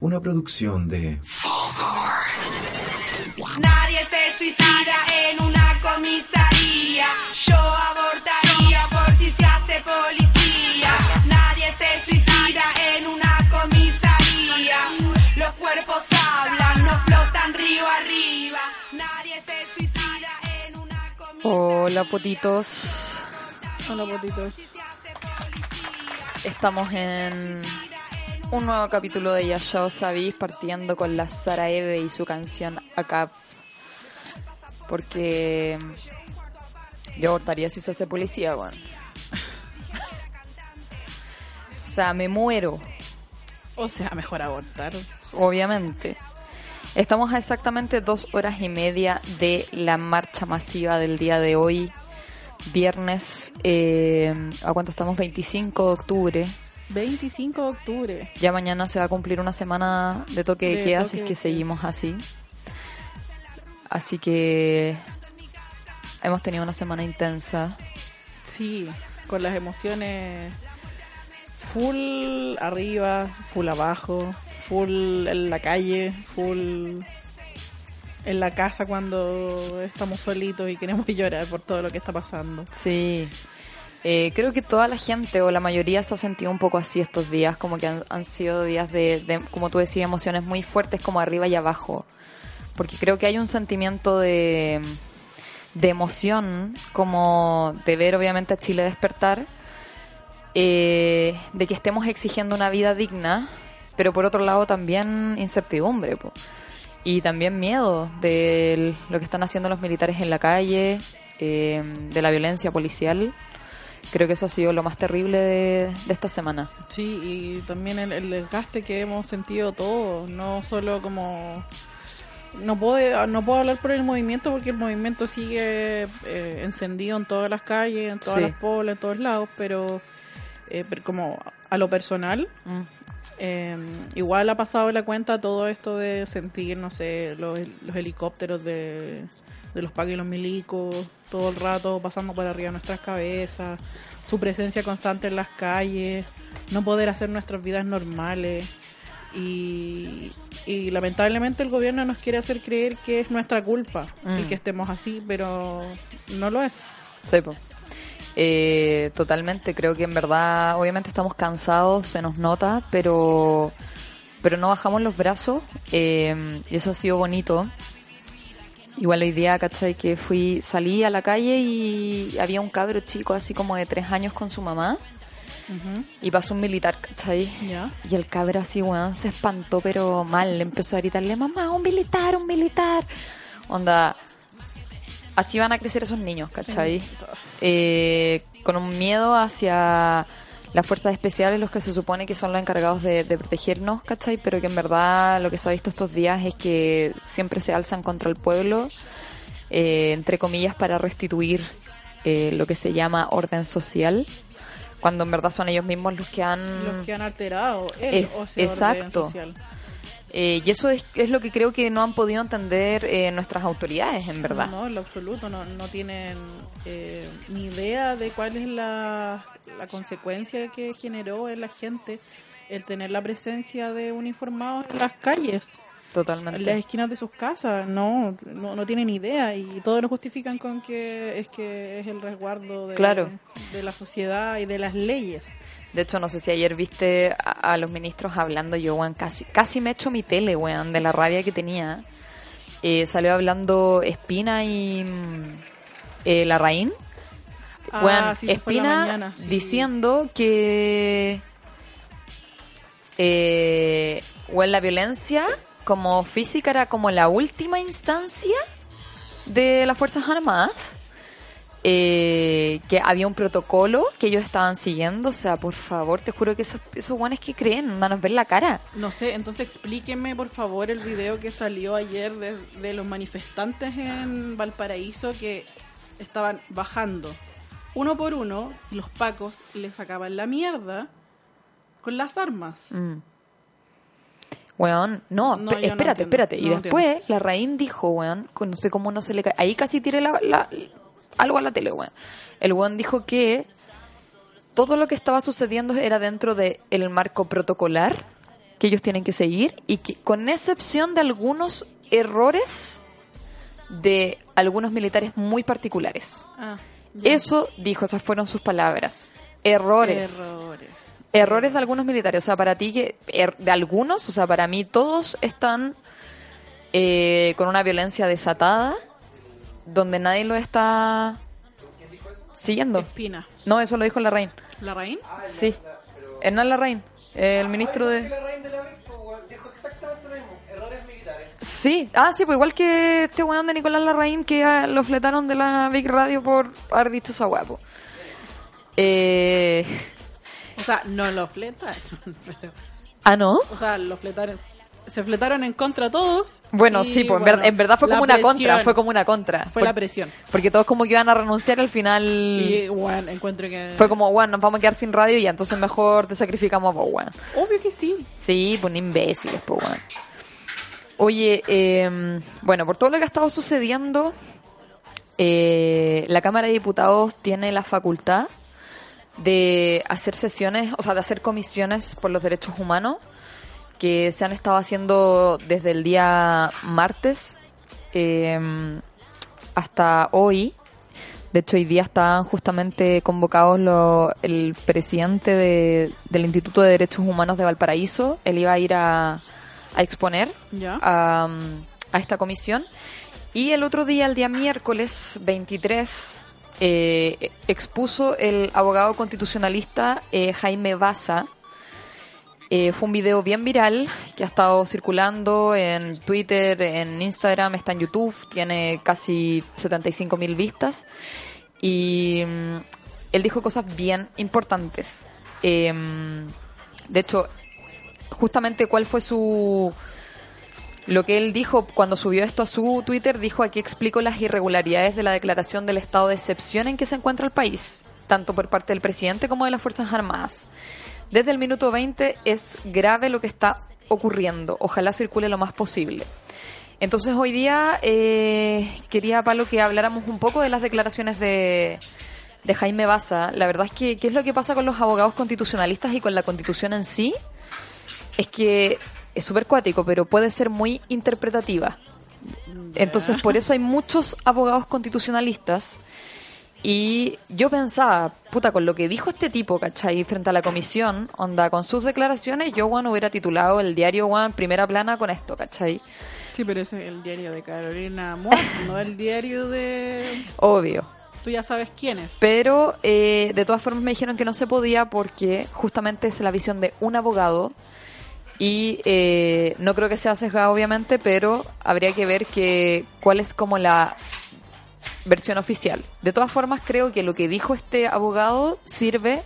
Una producción de Nadie se suicida en una comisaría. Yo abortaría por si se hace policía. Nadie se suicida en una comisaría. Los cuerpos hablan, no flotan río arriba. Nadie se suicida en una comisaría. Hola potitos, Hola, potitos. estamos en un nuevo capítulo de Ya Ya Os Sabís partiendo con la Sara Eve y su canción Acá. Porque yo abortaría si se hace policía, bueno. O sea, me muero, O sea, mejor abortar. obviamente. Estamos a exactamente dos horas y media de la marcha masiva del día de hoy, viernes, eh, ¿a cuánto estamos? 25 de octubre. 25 de octubre. Ya mañana se va a cumplir una semana de toque de, De queda, si es que seguimos así. Así que hemos tenido una semana intensa. Sí, con las emociones full arriba, full abajo, full en la calle, full en la casa cuando estamos solitos y queremos llorar por todo lo que está pasando. Sí. Eh, creo que toda la gente o la mayoría se ha sentido un poco así estos días, como que han, sido días de, de, como tú decías, emociones muy fuertes como arriba y abajo. Porque creo que hay un sentimiento de, de emoción, como de ver obviamente a Chile despertar, eh, de que estemos exigiendo una vida digna, pero por otro lado también incertidumbre. Y también miedo de lo que están haciendo los militares en la calle, eh, de la violencia policial. Creo que eso ha sido lo más terrible de, de esta semana. Sí, y también el, el desgaste que hemos sentido todos, no solo como... No puedo, no puedo hablar por el movimiento porque el movimiento sigue eh, encendido en todas las calles, en todas Sí. las polas, en todos lados, pero, eh, pero como a lo personal, Mm. eh, igual ha pasado la cuenta todo esto de sentir, no sé, los, los helicópteros de, de los pagos y los milicos, todo el rato pasando por arriba de nuestras cabezas, su presencia constante en las calles, no poder hacer nuestras vidas normales. Y, y lamentablemente el gobierno nos quiere hacer creer que es nuestra culpa el Mm. que estemos así, pero no lo es. Sí, po. Eh, totalmente, creo que en verdad, obviamente estamos cansados, se nos nota, pero, pero no bajamos los brazos eh, y eso ha sido bonito. Igual hoy día, ¿cachai? Que fui, salí a la calle y había un cabro chico así como de tres años con su mamá y pasó un militar, ¿cachai? Ya. Y el cabro así, weón, se espantó, pero mal. Le empezó a gritarle, mamá, un militar, un militar. Onda, así van a crecer esos niños, ¿cachai? Eh, con un miedo hacia las fuerzas especiales, los que se supone que son los encargados de, de protegernos, ¿cachai? Pero que en verdad lo que se ha visto estos días es que siempre se alzan contra el pueblo, eh, entre comillas, para restituir eh, lo que se llama orden social, cuando en verdad son ellos mismos los que han... Los que han alterado el Es- ese orden exacto. social. Eh, y eso es, es lo que creo que no han podido entender eh, nuestras autoridades, en verdad. No, en lo absoluto, no, no tienen eh, ni idea de cuál es la, la consecuencia que generó en la gente el tener la presencia de uniformados en las calles, Totalmente. en las esquinas de sus casas. No, no, no tienen idea y todo lo justifican con que es que es el resguardo de, Claro. de la sociedad y de las leyes. De hecho, no sé si ayer viste a, a los ministros hablando, yo, weón, casi, casi me echo mi tele, weón, de la rabia que tenía. Eh, salió hablando Espina y mm, eh, Larraín. Ah, Weón, sí, Espina mañana, sí. diciendo que eh, weón, la violencia como física era como la última instancia de las Fuerzas Armadas eh, que había un protocolo que ellos estaban siguiendo. O sea, por favor, te juro que esos, esos guanes que creen, van a ver la cara. No sé, entonces explíquenme por favor el video que salió ayer de, de los manifestantes en Valparaíso que estaban bajando uno por uno y los pacos les sacaban la mierda con las armas. Mm. Weón, no, No, yo no espérate, espérate. Y después la Raín dijo, weón, no sé cómo no se le cae. Ahí casi tiré la, la- algo a la tele, weón. El weón dijo que todo lo que estaba sucediendo era dentro del el marco protocolar que ellos tienen que seguir y que con excepción de algunos errores de algunos militares muy particulares. Ah. Eso dijo, esas fueron sus palabras. Errores. Errores. Errores de algunos militares. O sea, para ti, que er- de algunos, o sea, para mí todos están eh, con una violencia desatada, donde nadie lo está siguiendo. Espina. No, eso lo dijo Larraín. ¿La Raín? Sí. Hernán Larraín, el ministro de... Sí, ah, sí, pues igual que este weón de Nicolás Larraín que ah, lo fletaron de la Big Radio por haber dicho esa guapo. Eh... O sea, no lo fletaron. pero- Ah, ¿no? o sea, lo fletaron. Se fletaron en contra todos. Bueno, sí, pues en, bueno, ver- en verdad fue como una presión. contra, fue como una contra. Fue Por- la presión. Porque todos como que iban a renunciar al final Y, bueno, encuentro que... fue como, bueno, nos vamos a quedar sin radio y entonces mejor te sacrificamos a vos, weón. Obvio que sí. Sí, pues imbéciles, pues, weón. Oye, eh, bueno, por todo lo que ha estado sucediendo, eh, la Cámara de Diputados tiene la facultad de hacer sesiones, o sea, de hacer comisiones por los derechos humanos que se han estado haciendo desde el día martes eh, hasta hoy. De hecho, hoy día estaban justamente convocados lo- el presidente de- del Instituto de Derechos Humanos de Valparaíso. Él iba a ir a, a exponer a esta comisión. Y el otro día, el día miércoles 23, eh, expuso el abogado constitucionalista eh, Jaime Baza. Eh, fue un video bien viral que ha estado circulando en Twitter, en Instagram, está en YouTube, tiene casi 75 mil vistas. Y mm, él dijo cosas bien importantes. Em, de hecho, justamente cuál fue su... Lo que él dijo cuando subió esto a su Twitter, dijo aquí explico las irregularidades de la declaración del estado de excepción en que se encuentra el país, tanto por parte del presidente como de las Fuerzas Armadas. Desde el minuto 20 es grave lo que está ocurriendo. Ojalá circule lo más posible. Entonces hoy día eh, quería, Pablo, que habláramos un poco de las declaraciones de, de Jaime Baza. La verdad es que, ¿qué es lo que pasa con los abogados constitucionalistas y con la constitución en sí? Es que es súper cuático, pero puede ser muy interpretativa. Entonces, por eso hay muchos abogados constitucionalistas. Y yo pensaba, puta, con lo que dijo este tipo, ¿cachai? Frente a la comisión, onda, con sus declaraciones, yo, Juan, hubiera titulado el diario, Juan, primera plana con esto, ¿cachai? Sí, pero ese es el diario de Carolina Moore, no el diario de... Obvio. Tú ya sabes quién es. Pero eh, de todas formas me dijeron que no se podía porque justamente es la visión de un abogado y eh, no creo que sea sesgado obviamente, pero habría que ver que cuál es como la versión oficial. De todas formas creo que lo que dijo este abogado sirve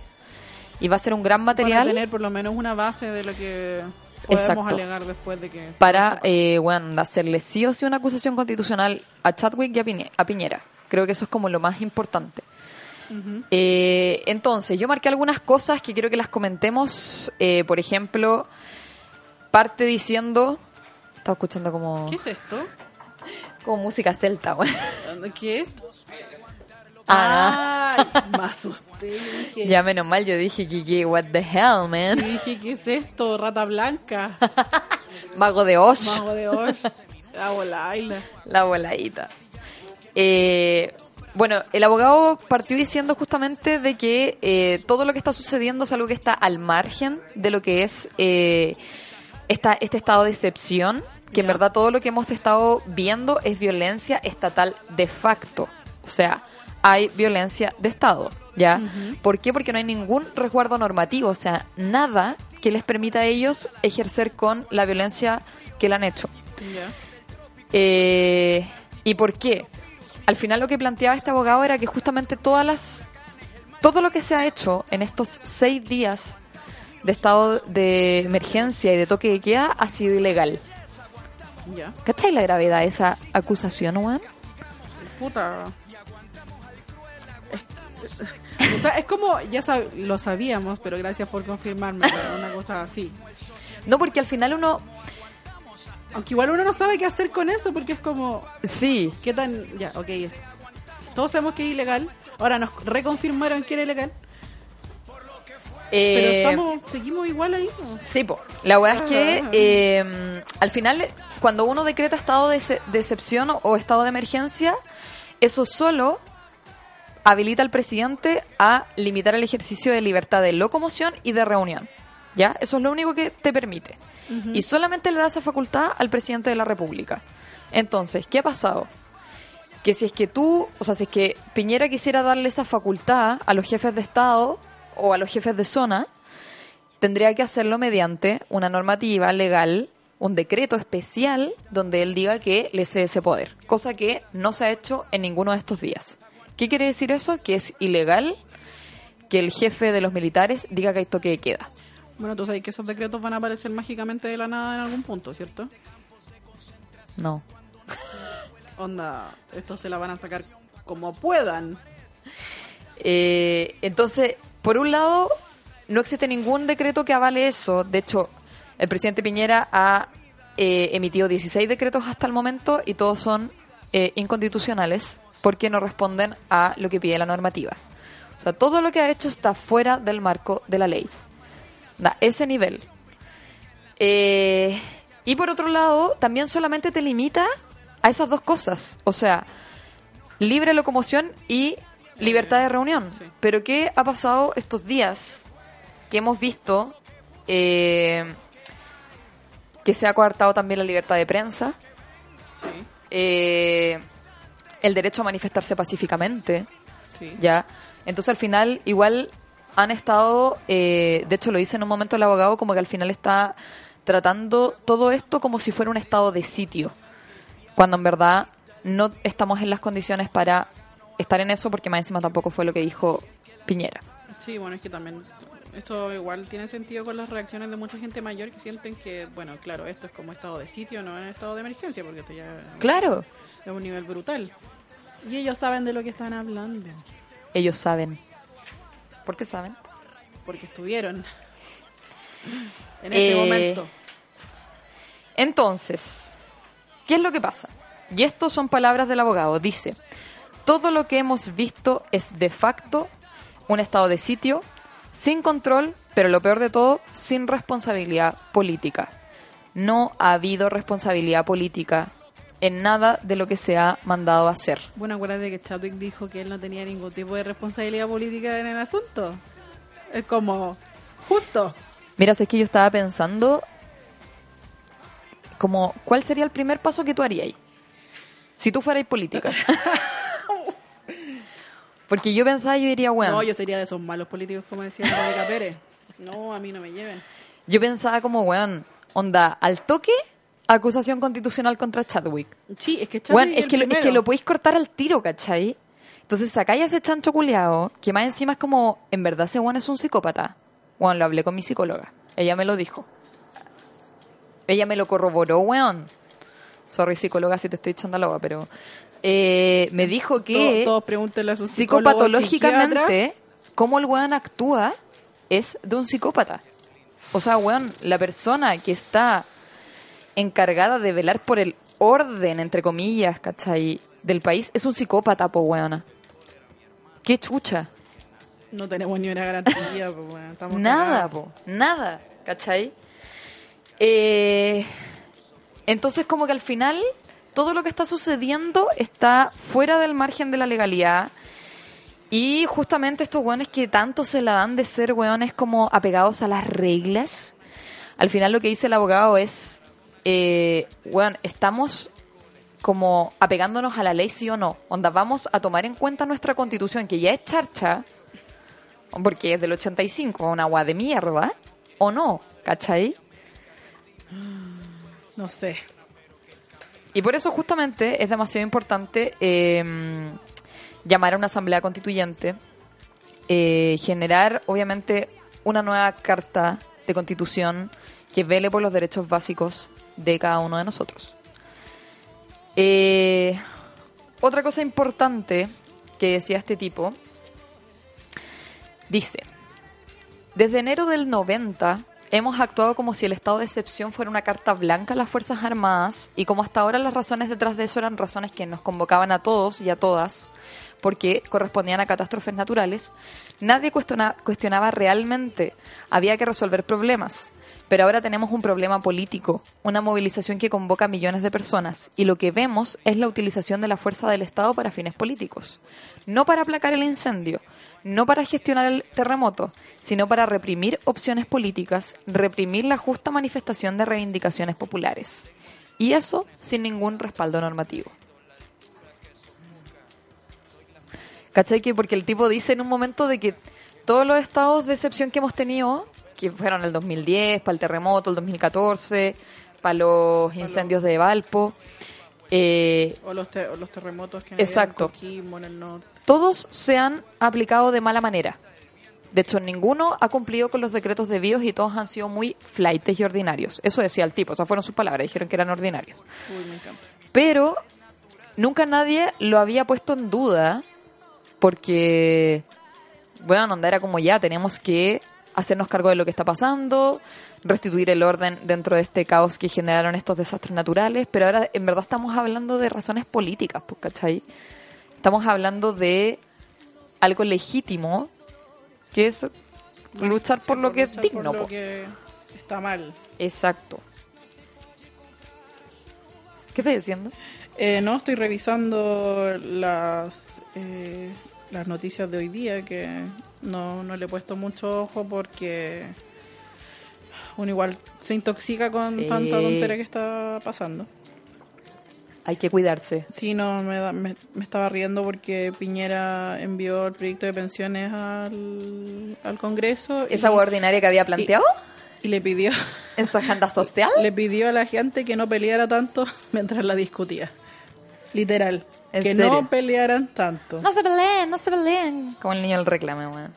y va a ser un gran Para material tener por lo menos una base de lo que podemos Exacto. alegar después de que... para eh, bueno, hacerle sí o sí una acusación constitucional a Chadwick y a, Piñe- a Piñera. Creo que eso es como lo más importante. Eh, entonces, yo marqué algunas cosas que quiero que las comentemos. Eh, por ejemplo, parte diciendo... Estaba escuchando como, ¿Qué es esto? Como música celta, güey. ¿Qué? Ah, me asusté. Dije, ya menos mal, yo dije, Kiki, what the hell, man. dije, ¿qué es esto? Rata blanca. Mago de Oz. Mago de Oz. Abuela Ayla. La voladita. Eh, bueno, el abogado partió diciendo justamente de que eh, todo lo que está sucediendo es algo que está al margen de lo que es eh, esta, este estado de excepción, que en verdad todo lo que hemos estado viendo es violencia estatal de facto. O sea, hay violencia de Estado, ¿ya? ¿Por qué? Porque no hay ningún resguardo normativo, o sea, nada que les permita a ellos ejercer con la violencia que le han hecho. Eh, ¿Y por qué? al final lo que planteaba este abogado era que justamente todas las todo lo que se ha hecho en estos seis días de estado de emergencia y de toque de queda ha sido ilegal. Ya. ¿Cachai la gravedad de esa acusación, weón? Puta. Es, o sea, es como, ya sab- lo sabíamos, pero gracias por confirmarme, una cosa así. No, porque al final uno... Aunque igual uno no sabe qué hacer con eso, porque es como, Sí, ¿qué tan...? Ya, ok, eso. Todos sabemos que es ilegal. Ahora nos reconfirmaron que era ilegal. Pero eh, estamos, seguimos igual ahí. ¿no? Sí, po. La weá es que Ah. eh, al final, cuando uno decreta estado de, de excepción o estado de emergencia, eso solo habilita al presidente a limitar el ejercicio de libertad de locomoción y de reunión. ¿Ya? Eso es lo único que te permite. Y solamente le da esa facultad al presidente de la República. Entonces, ¿qué ha pasado? Que si es que tú, o sea, si es que Piñera quisiera darle esa facultad a los jefes de Estado o a los jefes de zona, tendría que hacerlo mediante una normativa legal, un decreto especial donde él diga que le cede ese poder, cosa que no se ha hecho en ninguno de estos días. ¿Qué quiere decir eso? Que es ilegal que el jefe de los militares diga que hay toque de queda. Bueno, tú sabes que esos decretos van a aparecer mágicamente de la nada en algún punto, ¿cierto? No. Onda, estos se la van a sacar como puedan. Eh, entonces, por un lado, no existe ningún decreto que avale eso. De hecho, el presidente Piñera ha eh, emitido 16 decretos hasta el momento y todos son eh, inconstitucionales porque no responden a lo que pide la normativa. O sea, todo lo que ha hecho está fuera del marco de la ley. Da ese nivel. Eh, y por otro lado, también solamente te limita a esas dos cosas. O sea, libre locomoción y libertad de reunión. sí. Pero ¿qué ha pasado estos días que hemos visto eh, que se ha coartado también la libertad de prensa, Sí, eh, el derecho a manifestarse pacíficamente, sí. ya? Entonces al final igual han estado, eh, de hecho lo dice en un momento el abogado, como que al final está tratando todo esto como si fuera un estado de sitio, cuando en verdad no estamos en las condiciones para estar en eso, porque más encima tampoco fue lo que dijo Piñera. Sí, bueno, es que también eso igual tiene sentido con las reacciones de mucha gente mayor que sienten que, bueno, claro, esto es como estado de sitio, no en estado de emergencia, porque esto ya Claro, es un nivel brutal. Y ellos saben de lo que están hablando, ellos saben. ¿Por qué saben? porque estuvieron en ese Eh, momento. Entonces, ¿qué es lo que pasa? Y esto son palabras del abogado. Dice, todo lo que hemos visto es de facto un estado de sitio, sin control, pero lo peor de todo, sin responsabilidad política. No ha habido responsabilidad política en nada de lo que se ha mandado a hacer. Bueno, acuérdate que Chadwick dijo que él no tenía ningún tipo de responsabilidad política en el asunto. Es como, justo. Mira, es que yo estaba pensando como, ¿cuál sería el primer paso que tú harías? Si tú fueras política. Porque yo pensaba, yo diría, bueno, No, yo... yo sería de esos malos políticos, como decía Mónica Pérez. No, a mí no me lleven. pensaba como, weón, onda, al toque, acusación constitucional contra Chadwick. Sí, es que Chadwick Weón, es el que, lo, es que lo podéis cortar al tiro, ¿cachai? Entonces sacáis a ese chancho culiao, que más encima es como, en verdad ese weón es un psicópata. Weón, lo hablé con mi psicóloga. Ella me lo dijo. Ella me lo corroboró, weón. Sorry, psicóloga, si te estoy echando la agua, pero... eh, me dijo que todos a sus psicopatológicamente, cómo el weón actúa es de un psicópata. O sea, weón, la persona que está encargada de velar por el orden, entre comillas, ¿cachai? Del país, es un psicópata, po, weona. Qué chucha. No tenemos ni una garantía, bueno, estamos Nada, po, nada, ¿cachai? Eh, entonces, como que al final, todo lo que está sucediendo está fuera del margen de la legalidad. Y justamente estos weones que tanto se la dan de ser weones como apegados a las reglas, al final lo que dice el abogado es, eh, weón, estamos como apegándonos a la ley sí o no. Onda, vamos a tomar en cuenta nuestra constitución, que ya es charcha, porque es del 85, una agua de mierda, o no, ¿cachai? No sé. Y por eso justamente es demasiado importante eh, llamar a una asamblea constituyente, eh, generar obviamente una nueva carta de constitución que vele por los derechos básicos de cada uno de nosotros. Eh, otra cosa importante que decía este tipo, dice, desde enero del 90 hemos actuado como si el estado de excepción fuera una carta blanca a las Fuerzas Armadas y como hasta ahora las razones detrás de eso eran razones que nos convocaban a todos y a todas porque correspondían a catástrofes naturales, nadie cuestiona- cuestionaba realmente. Había que resolver problemas. Pero ahora tenemos un problema político, una movilización que convoca a millones de personas, y lo que vemos es la utilización de la fuerza del Estado para fines políticos. No para aplacar el incendio, no para gestionar el terremoto, sino para reprimir opciones políticas, reprimir la justa manifestación de reivindicaciones populares. Y eso sin ningún respaldo normativo. ¿Cachai? Que porque el tipo dice en un momento de que todos los estados de excepción que hemos tenido, que fueron el 2010, para el terremoto, el 2014, para los incendios de Valpo, eh, O los, te- o los terremotos que Exacto. en Coquimbo, en el norte. Todos se han aplicado de mala manera. De hecho, ninguno ha cumplido con los decretos de BIOS y todos han sido muy flightes y ordinarios. Eso decía el tipo, o sea, fueron sus palabras, dijeron que eran ordinarios. Uy, me encanta. Pero nunca nadie lo había puesto en duda porque, bueno, onda era como ya, tenemos que hacernos cargo de lo que está pasando, restituir el orden dentro de este caos que generaron estos desastres naturales, pero ahora en verdad estamos hablando de razones políticas, pues, ¿cachai? Estamos hablando de algo legítimo, que es luchar por lo que es digno. Por lo que está mal. Exacto. ¿Qué estás diciendo? Eh, no, estoy revisando las eh, las noticias de hoy día que no, no le he puesto mucho ojo porque uno igual se intoxica con Sí. tanta tontera que está pasando. Hay que cuidarse. Sí, no, me, me, me estaba riendo porque Piñera envió el proyecto de pensiones al, al Congreso. y- Esa hueá ordinaria que había planteado y le pidió en su agenda social. le pidió a la gente que no peleara tanto mientras la discutía. Literal. ¿En que serio? no pelearan tanto. No se peleen, no se peleen. Como el niño del reclame, weón.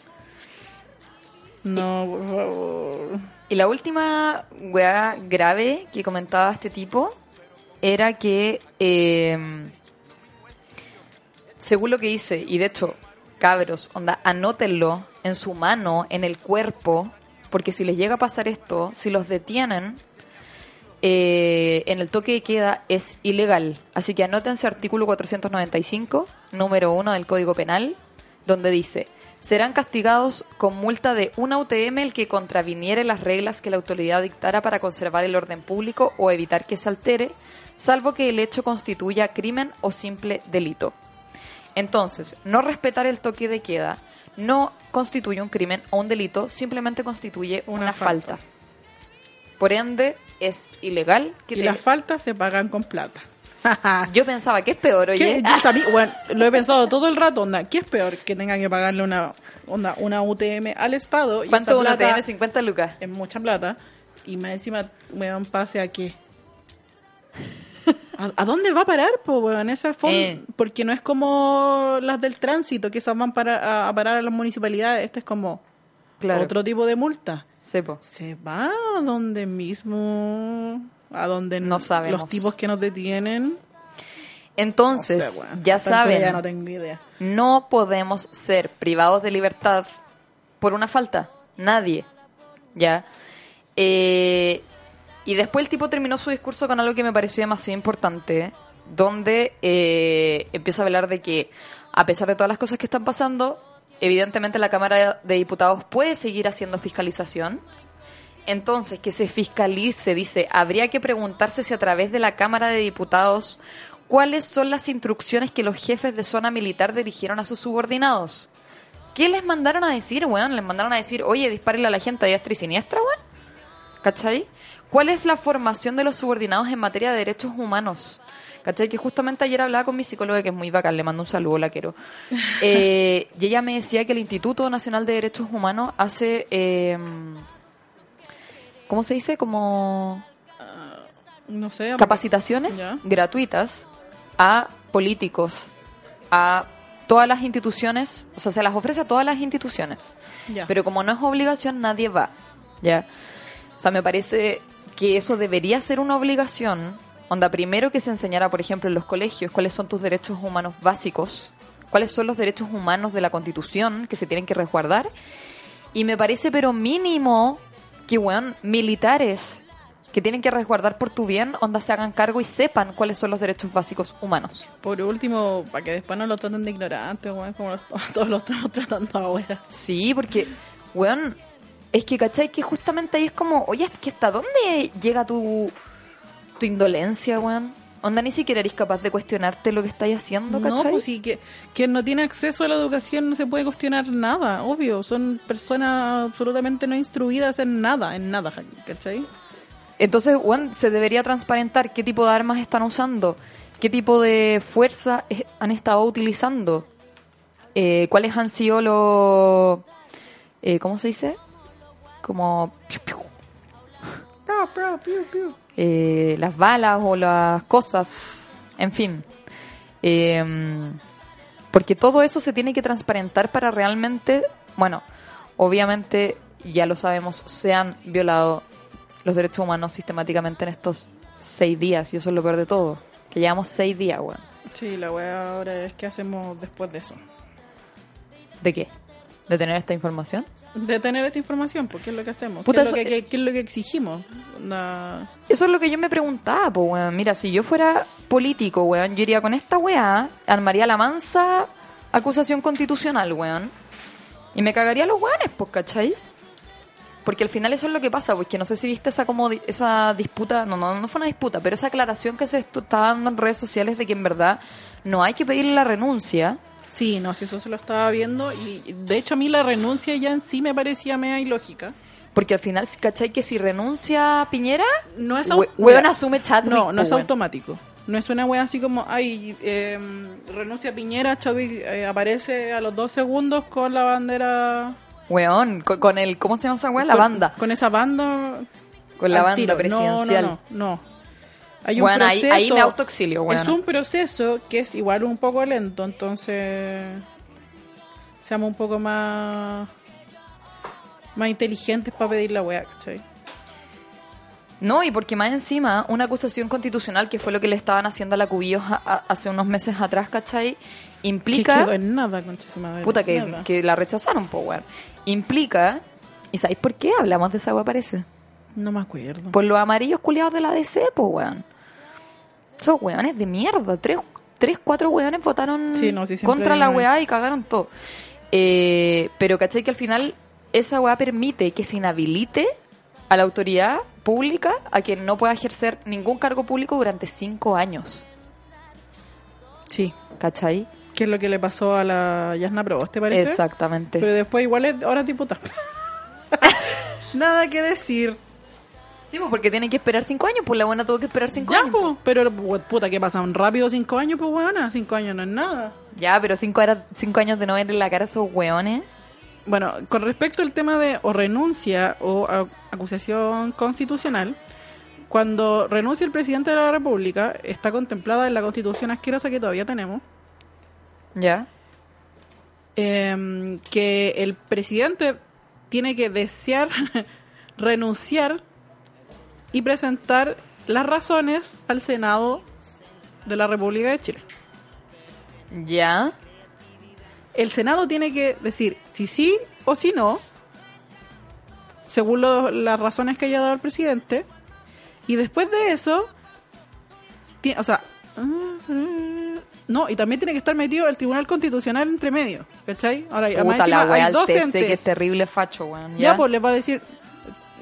No, por favor. Y la última weá grave que comentaba este tipo era que, eh, según lo que dice, y de hecho, cabros, onda, anótenlo en su mano, en el cuerpo, porque si les llega a pasar esto, si los detienen, eh, en el toque de queda es ilegal. Así que anótense artículo 495, número 1 del Código Penal, donde dice, serán castigados con multa de una UTM el que contraviniere las reglas que la autoridad dictara para conservar el orden público o evitar que se altere, salvo que el hecho constituya crimen o simple delito. Entonces, no respetar el toque de queda no constituye un crimen o un delito, simplemente constituye una, Una falta. falta. Por ende, es ilegal que Y te- las faltas se pagan con plata. Yo pensaba que es peor, ¿Qué? oye. Yo sabía- bueno, lo he pensado todo el rato, onda. ¿Qué es peor? Que tengan que pagarle una, onda, una UTM al Estado. ¿Cuánto plata tiene? 50 lucas. Es mucha plata. Y más encima, weón, pase a qué. ¿A, a dónde va a parar, po, weón? Esa Eh. Porque no es como las del tránsito, que esas van para, a, a parar a las municipalidades. Este es como Claro. otro tipo de multa. Sepo. Se va a donde mismo, a donde No sabemos. los tipos que nos detienen. Entonces, ya saben, Ya no tengo idea. no podemos ser privados de libertad por una falta. Nadie. ¿Ya? Eh, y después el tipo terminó su discurso con algo que me pareció demasiado importante, donde eh, empieza a hablar de que, a pesar de todas las cosas que están pasando, evidentemente la Cámara de Diputados puede seguir haciendo fiscalización. Entonces, que se fiscalice, dice, habría que preguntarse si a través de la Cámara de Diputados cuáles son las instrucciones que los jefes de zona militar dirigieron a sus subordinados. ¿Qué les mandaron a decir, weón? Les mandaron a decir, oye, dispárenle a la gente a diestra y siniestra, weón. ¿Cachai? ¿Cuál es la formación de los subordinados en materia de derechos humanos? ¿Cachai? Que justamente ayer hablaba con mi psicóloga, que es muy bacán, le mando un saludo, la quiero. Eh, y ella me decía que el Instituto Nacional de Derechos Humanos hace... eh, ¿Cómo se dice? Como... No sé. capacitaciones Ya. gratuitas a políticos, a todas las instituciones, o sea, se las ofrece a todas las instituciones. Ya. Pero como no es obligación, nadie va. ¿Ya? O sea, me parece que eso debería ser una obligación. Onda, primero que se enseñara, por ejemplo, en los colegios cuáles son tus derechos humanos básicos, cuáles son los derechos humanos de la Constitución que se tienen que resguardar. Y me parece, pero mínimo, que, weón, militares que tienen que resguardar por tu bien, onda se hagan cargo y sepan cuáles son los derechos básicos humanos. Por último, para que después no lo traten de ignorantes, weón, como los- todos lo estamos tratando ahora. Sí, porque, weón, es que, ¿cachai? Que justamente ahí es como, oye, es que ¿hasta dónde llega tu, tu indolencia, weón? Onda, ni siquiera eres capaz de cuestionarte lo que estáis haciendo, No, ¿cachai? pues sí, que quien no tiene acceso a la educación no se puede cuestionar nada, obvio. Son personas absolutamente no instruidas en nada, en nada, ¿cachai? Entonces, weón, se debería transparentar qué tipo de armas están usando, qué tipo de fuerza han estado utilizando, eh, cuáles han sido los... eh, ¿Cómo se dice? Como... piu, piu. Eh, las balas o las cosas, en fin. Eh, porque todo eso se tiene que transparentar para realmente, bueno, obviamente ya lo sabemos, se han violado los derechos humanos sistemáticamente en estos seis días y eso es lo peor de todo, que llevamos seis días, weón. Sí, la weá ahora es qué hacemos después de eso. ¿De qué? ¿De tener esta información? De tener esta información, porque es lo que hacemos? Puta, ¿Qué, es lo que, qué- qué es lo que exigimos? Eso es lo que yo me preguntaba, pues, weón. Mira, si yo fuera político, weón, yo iría con esta weá, armaría la mansa acusación constitucional, weón. Y me cagaría los weones, pues, ¿cachai? Porque al final eso es lo que pasa, pues que no sé si viste esa como di- esa disputa, no, no, no fue una disputa, pero esa aclaración que se está dando en redes sociales de que en verdad no hay que pedirle la renuncia. Sí, no, si eso se lo estaba viendo. Y de hecho, a mí la renuncia ya en sí me parecía media ilógica. Porque al final, ¿cachai? Que si renuncia Piñera, No es we- weón asume Chadwick. No, no es weón. automático. No es una wea así como, ay, eh, renuncia Piñera, Chadwick eh, aparece a los dos segundos con la bandera. Weón, con, con el, ¿cómo se llama esa weá? La con- banda. Con esa banda. Con la banda tiro. presidencial. No, no, no. no. Hay un Bueno, ahí- proceso. ahí me autoexilio, Es bueno. un proceso que es igual un poco lento, entonces. Seamos un poco más. Más inteligentes para pedir la wea, ¿cachai? No, y porque más encima, una acusación constitucional, que fue lo que le estaban haciendo a la Cubillos a- a- hace unos meses atrás, ¿cachai? Que Implica. quedó en nada, madre. Puta, que, Nada. que la rechazaron, po, weón. Implica. ¿Y sabéis por qué hablamos de esa weá, parece? No me acuerdo. Por los amarillos culiados de la DC, po, weón. Esos weones de mierda. Tres, tres cuatro weones votaron Sí, no, sí, siempre contra la weá y cagaron todo. Eh, pero, ¿cachai? Que al final esa weá permite que se inhabilite a la autoridad pública a quien no pueda ejercer ningún cargo público durante cinco años. Sí. ¿Cachai? ¿Qué es lo que le pasó a la Yasna Proboste, te parece? Exactamente. Pero después igual es, ahora es diputada. Nada que decir. Sí, pues porque tienen que esperar cinco años, pues la buena tuvo que esperar cinco Ya, años. po. Pero, pu- puta, que pasan rápido cinco años, pues, weona. Cinco años no es nada. Ya, pero cinco, era- cinco años de no verle la cara a esos weones. Bueno, con respecto al tema de o renuncia o a- acusación constitucional, cuando renuncia el presidente de la República, está contemplada en la constitución asquerosa que todavía tenemos, Ya. em, que el presidente tiene que desear renunciar y presentar las razones al Senado de la República de Chile. Ya. El Senado tiene que decir si sí o si no, según lo- las razones que haya dado el presidente, y después de eso, ti- o sea, no, y también tiene que estar metido el Tribunal Constitucional entre medio, ¿cachai? Ahora, Puta la wea hay dos entes. que es terrible facho, weón. Ya, Ya, pues les va a decir,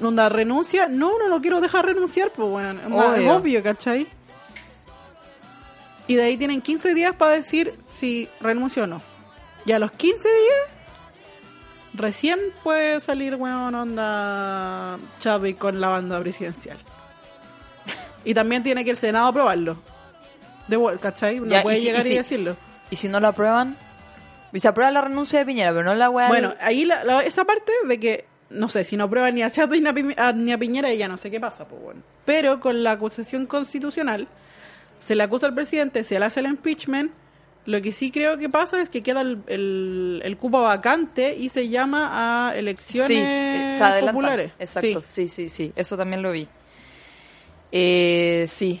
onda, renuncia, no, no lo quiero dejar renunciar, pues bueno, es más- es Obvio. obvio, ¿cachai? Y de ahí tienen 15 días para decir si renuncia o no. Y a los 15 días, recién puede salir, weón, onda Chadwick con la banda presidencial. Y también tiene que el Senado aprobarlo. De vuel- ¿cachai? No Ya, puede y si- llegar y decirlo. Y si no lo aprueban, y se aprueba la renuncia de Piñera, pero no la weá. Bueno, ahí la- la- esa parte de que no sé, si no aprueban ni a Chato ni a, Pi- ni a Piñera, ya no sé qué pasa, pues bueno. Pero con la acusación constitucional, se le acusa al presidente, se le hace el impeachment. Lo que sí creo que pasa es que queda el, el, el cupo vacante y se llama a elecciones Sí, eh, se populares. Exacto, Sí. sí. sí, sí, Eso también lo vi. Eh, sí.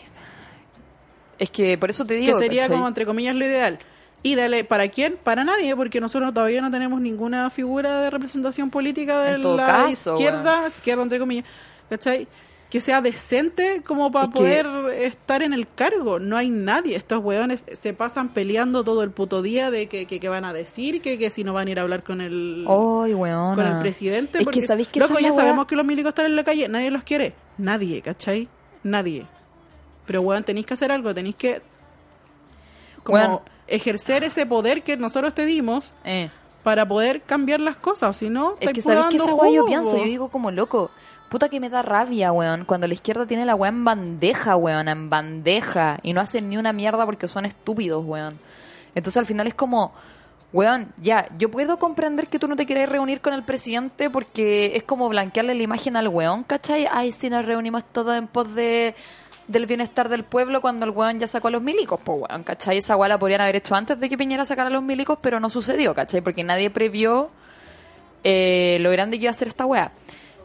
Es que por eso te que digo. sería ¿cachai? como entre comillas lo ideal. Y dale, ¿para quién? Para nadie, porque nosotros todavía no tenemos ninguna figura de representación política de la caso, izquierda, izquierda entre comillas, ¿cachai? Que sea decente como para Es que- poder estar en el cargo. No hay nadie. Estos hueones se pasan peleando todo el puto día de que, que, que van a decir, que, que si no van a ir a hablar con el, con el presidente. Es porque, que sabéis que loco, ya sabemos que los milicos están en la calle. Nadie los quiere. Nadie, ¿cachai? Nadie. Pero, weón, tenéis que hacer algo. Tenéis que como. Ejercer ese poder que nosotros te dimos Eh. para poder cambiar las cosas. Si no, Es que sabéis que esa yo pienso, yo digo como loco. Puta que me da rabia, weón. Cuando la izquierda tiene la weá en bandeja, weón, en bandeja. Y no hacen ni una mierda porque son estúpidos, weón. Entonces al final es como, weón, ya, yo puedo comprender que tú no te quieras reunir con el presidente porque es como blanquearle la imagen al weón, ¿cachai? Ay, si nos reunimos todos en pos de del bienestar del pueblo cuando el weón ya sacó a los milicos, pues weón, ¿cachai? Esa weá la podrían haber hecho antes de que Piñera sacara a los milicos, pero no sucedió, ¿cachai? Porque nadie previó eh, lo grande que iba a ser esta weá.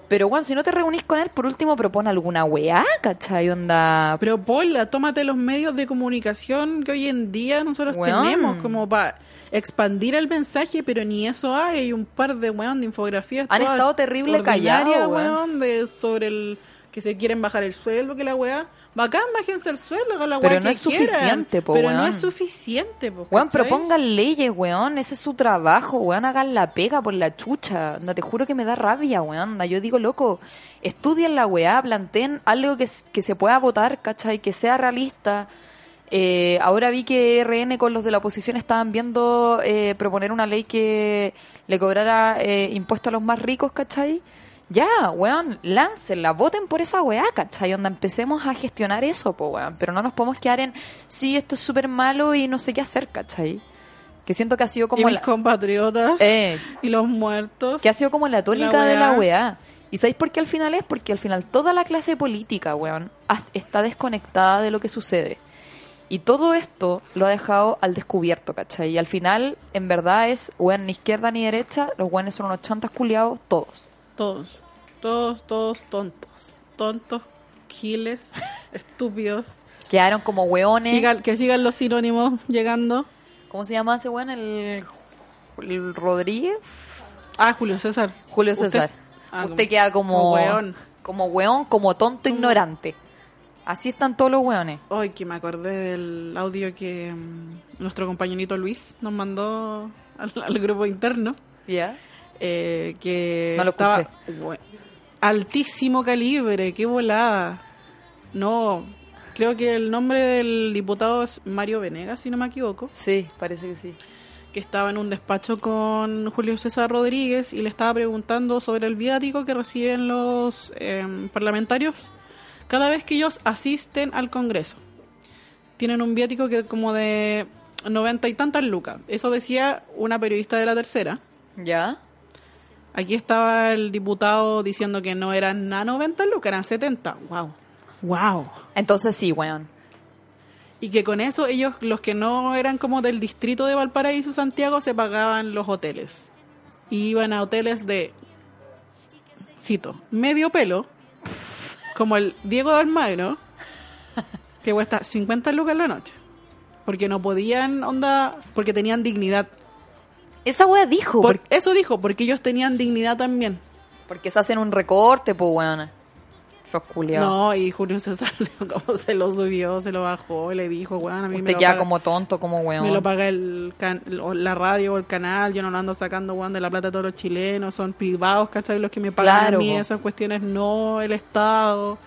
Pero, bueno, si no te reunís con él, por último propone alguna weá, ¿cachai? Onda. Pero, Paula, tómate los medios de comunicación que hoy en día nosotros Weón. tenemos como para expandir el mensaje, pero ni eso hay. Hay un par de, weón, de infografías. Han todas estado terrible callados, weón. weón, de, sobre el que se quieren bajar el sueldo, que la weá. Bacán, bájense el sueldo con la Pero no es suficiente, po, Pero no es suficiente, po, Weón, propongan leyes, weón. Ese es su trabajo, weón. Hagan la pega por la chucha. Onda, te juro que me da rabia, weón. Yo digo, loco, estudien la weá, planteen algo que, que se pueda votar, ¿cachai? Que sea realista. Eh, ahora vi que RN con los de la oposición estaban viendo eh, proponer una ley que le cobrara eh, impuestos a los más ricos, ¿cachai? Ya, weón, láncenla, voten por esa weá, ¿cachai? Onda, empecemos a gestionar eso, po, weón. Pero no nos podemos quedar en, sí, esto es súper malo y no sé qué hacer, ¿cachai? Que siento que ha sido Y como mis la, compatriotas eh, y los muertos. que ha sido como la tónica de la weá. ¿Y sabéis por qué al final es? Porque al final toda la clase política, weón, está desconectada de lo que sucede. Y todo esto lo ha dejado al descubierto, ¿cachai? Y al final, en verdad, es, weón, ni izquierda ni derecha, los weones son unos chantas culiados, todos. Todos, todos, todos tontos. Tontos, giles, estúpidos. Quedaron como weones. Sigan- que sigan los sinónimos llegando. ¿Cómo se llama ese weón? El, el Rodríguez. Ah, Julio César. Julio Usted- César. Ah, Usted como- queda como, como weón. como weón, como tonto ignorante. Así están todos los weones. Ay, que me acordé del audio que mm, nuestro compañerito Luis nos mandó al, al grupo interno. ¿Ya? Eh, que No lo estaba altísimo calibre, qué volada. No, creo que el nombre del diputado es Mario Venegas, si no me equivoco, Sí, parece que sí. que estaba en un despacho con Julio César Rodríguez y le estaba preguntando sobre el viático que reciben los em, parlamentarios cada vez que ellos asisten al Congreso. Tienen un viático que como de noventa y tantas lucas. Eso decía una periodista de la tercera. ¿Ya? Aquí estaba el diputado diciendo que no eran nada 90 lucas, eran 70. Wow. Wow. Entonces sí, weón. Y que con eso ellos, los que no eran como del distrito de Valparaíso, Santiago, se pagaban los hoteles. Y iban a hoteles de, cito, medio pelo, como el Diego de Almagro, que cuesta 50 lucas la noche. Porque no podían, onda, porque tenían dignidad. Esa wea dijo, Por- porque, eso dijo, porque ellos tenían dignidad también. porque se hacen un recorte, pues culiado. No, y Julio César, como se lo subió, se lo bajó, y le dijo, weón, a mí me Usted lo, queda paga, como tonto, como weón. me lo paga el can- la radio o el canal, yo no lo ando sacando, weón, de la plata de todos los chilenos, son privados, ¿cachai? Los que me pagan Claro, a mí, po. esas cuestiones no el Estado,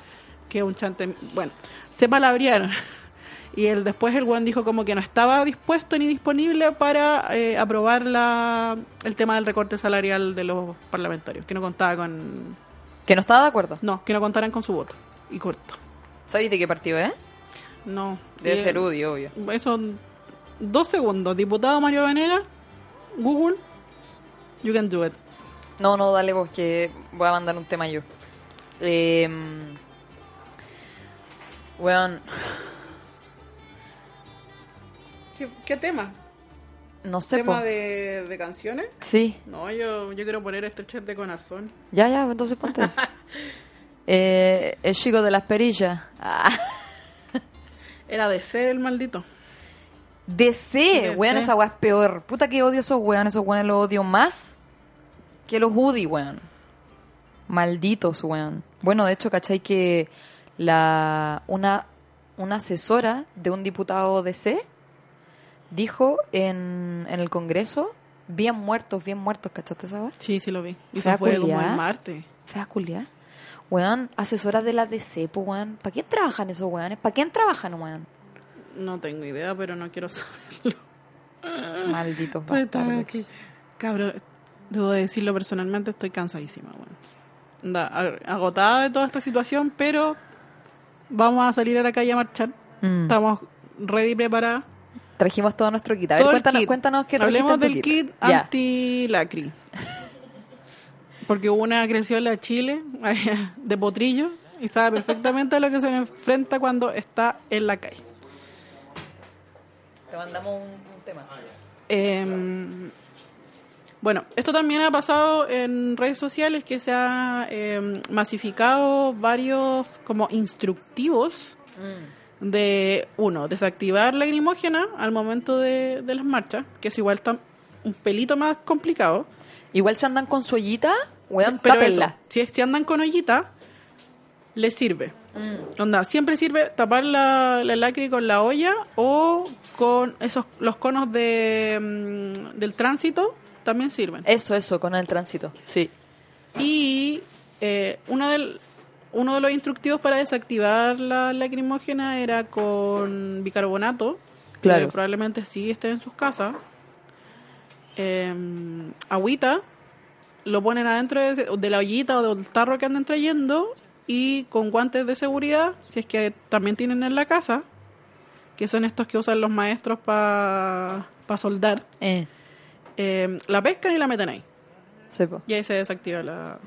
que un chante... Bueno, se palabrearon. Y el, después el weón dijo como que no estaba dispuesto ni disponible para eh, aprobar la, el tema del recorte salarial de los parlamentarios, que no contaba con... Que no estaba de acuerdo. No, que no contaran con su voto. Y corto. ¿Sabéis de qué partido es? No. Debe Eh, ser UDI, obvio. Eso, dos segundos. Diputado Mario Venegas, Google, you can do it. No, no, dale vos, que voy a mandar un tema yo. Eh, weón, ¿Qué, qué tema? no sé. ¿Tema de, de canciones? Sí, No, yo, yo quiero poner este chat de corazón. ya, ya, entonces ponte eso. Eh, el chico de las perillas. Ah. Era de ser el maldito. DC, weón, esa weá es peor. Puta que odio esos weón, esos weones los odio más que los hoodie, weón. Malditos, weón. Bueno, de hecho, ¿cachai que la una, una asesora de un diputado DC dijo en, en el Congreso, bien muertos, bien muertos, ¿cachaste esa weá? Sí, sí lo vi. Y eso fue como el martes. Fea culiá. Weón, asesora de la DC, pues weón. ¿Para qué trabajan esos weones? ¿Para quién trabajan, weón? No tengo idea, pero no quiero saberlo. Malditos Pues bastardos. Cabrón, debo de decirlo personalmente, estoy cansadísima, weón. Agotada de toda esta situación, pero vamos a salir a la calle a marchar. Mm. Estamos ready preparadas. Trajimos todo nuestro kit. A ver, cuéntanos, kit. cuéntanos qué Hablemos en tu del kit anti-lacri. Porque hubo una agresión a Chile de potrillo y sabe perfectamente a lo que se enfrenta cuando está en la calle. Te mandamos un, un tema. Eh, bueno, esto también ha pasado en redes sociales que se ha eh, masificado varios como instructivos de, uno, desactivar la lacrimógena al momento de, de las marchas, que es igual está un pelito más complicado. Igual se andan con su ollita, weón, Pero eso, si, si andan con ollita, les sirve. Onda, siempre sirve tapar la, la lacri con la olla o con esos los conos de, mm, del tránsito también sirven. Eso, eso, con el tránsito. Sí. Y eh, una del, uno de los instructivos para desactivar la lacrimógena era con bicarbonato, Claro. que probablemente sí esté en sus casas. Eh, agüita, lo ponen adentro de, de la ollita o del tarro que anden trayendo y con guantes de seguridad, si es que también tienen en la casa, que son estos que usan los maestros para soldar, Eh, eh, la pescan y la meten ahí. sepo. Y ahí se desactiva la,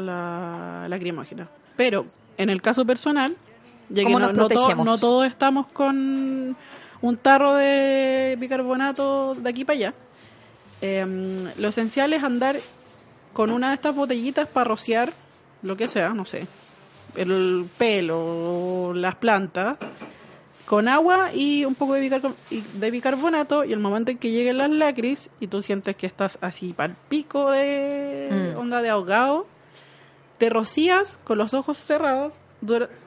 la lacrimógena. Pero en el caso personal, ya que ¿Cómo no, no, to- no todos estamos con un tarro de bicarbonato de aquí para allá, eh, lo esencial es andar con una de estas botellitas para rociar lo que sea, no sé, el pelo, las plantas, con agua y un poco de, bicarbo- y- de bicarbonato y el momento en que lleguen las lacris y tú sientes que estás así para el pico de Mm. onda de ahogado, te rocías con los ojos cerrados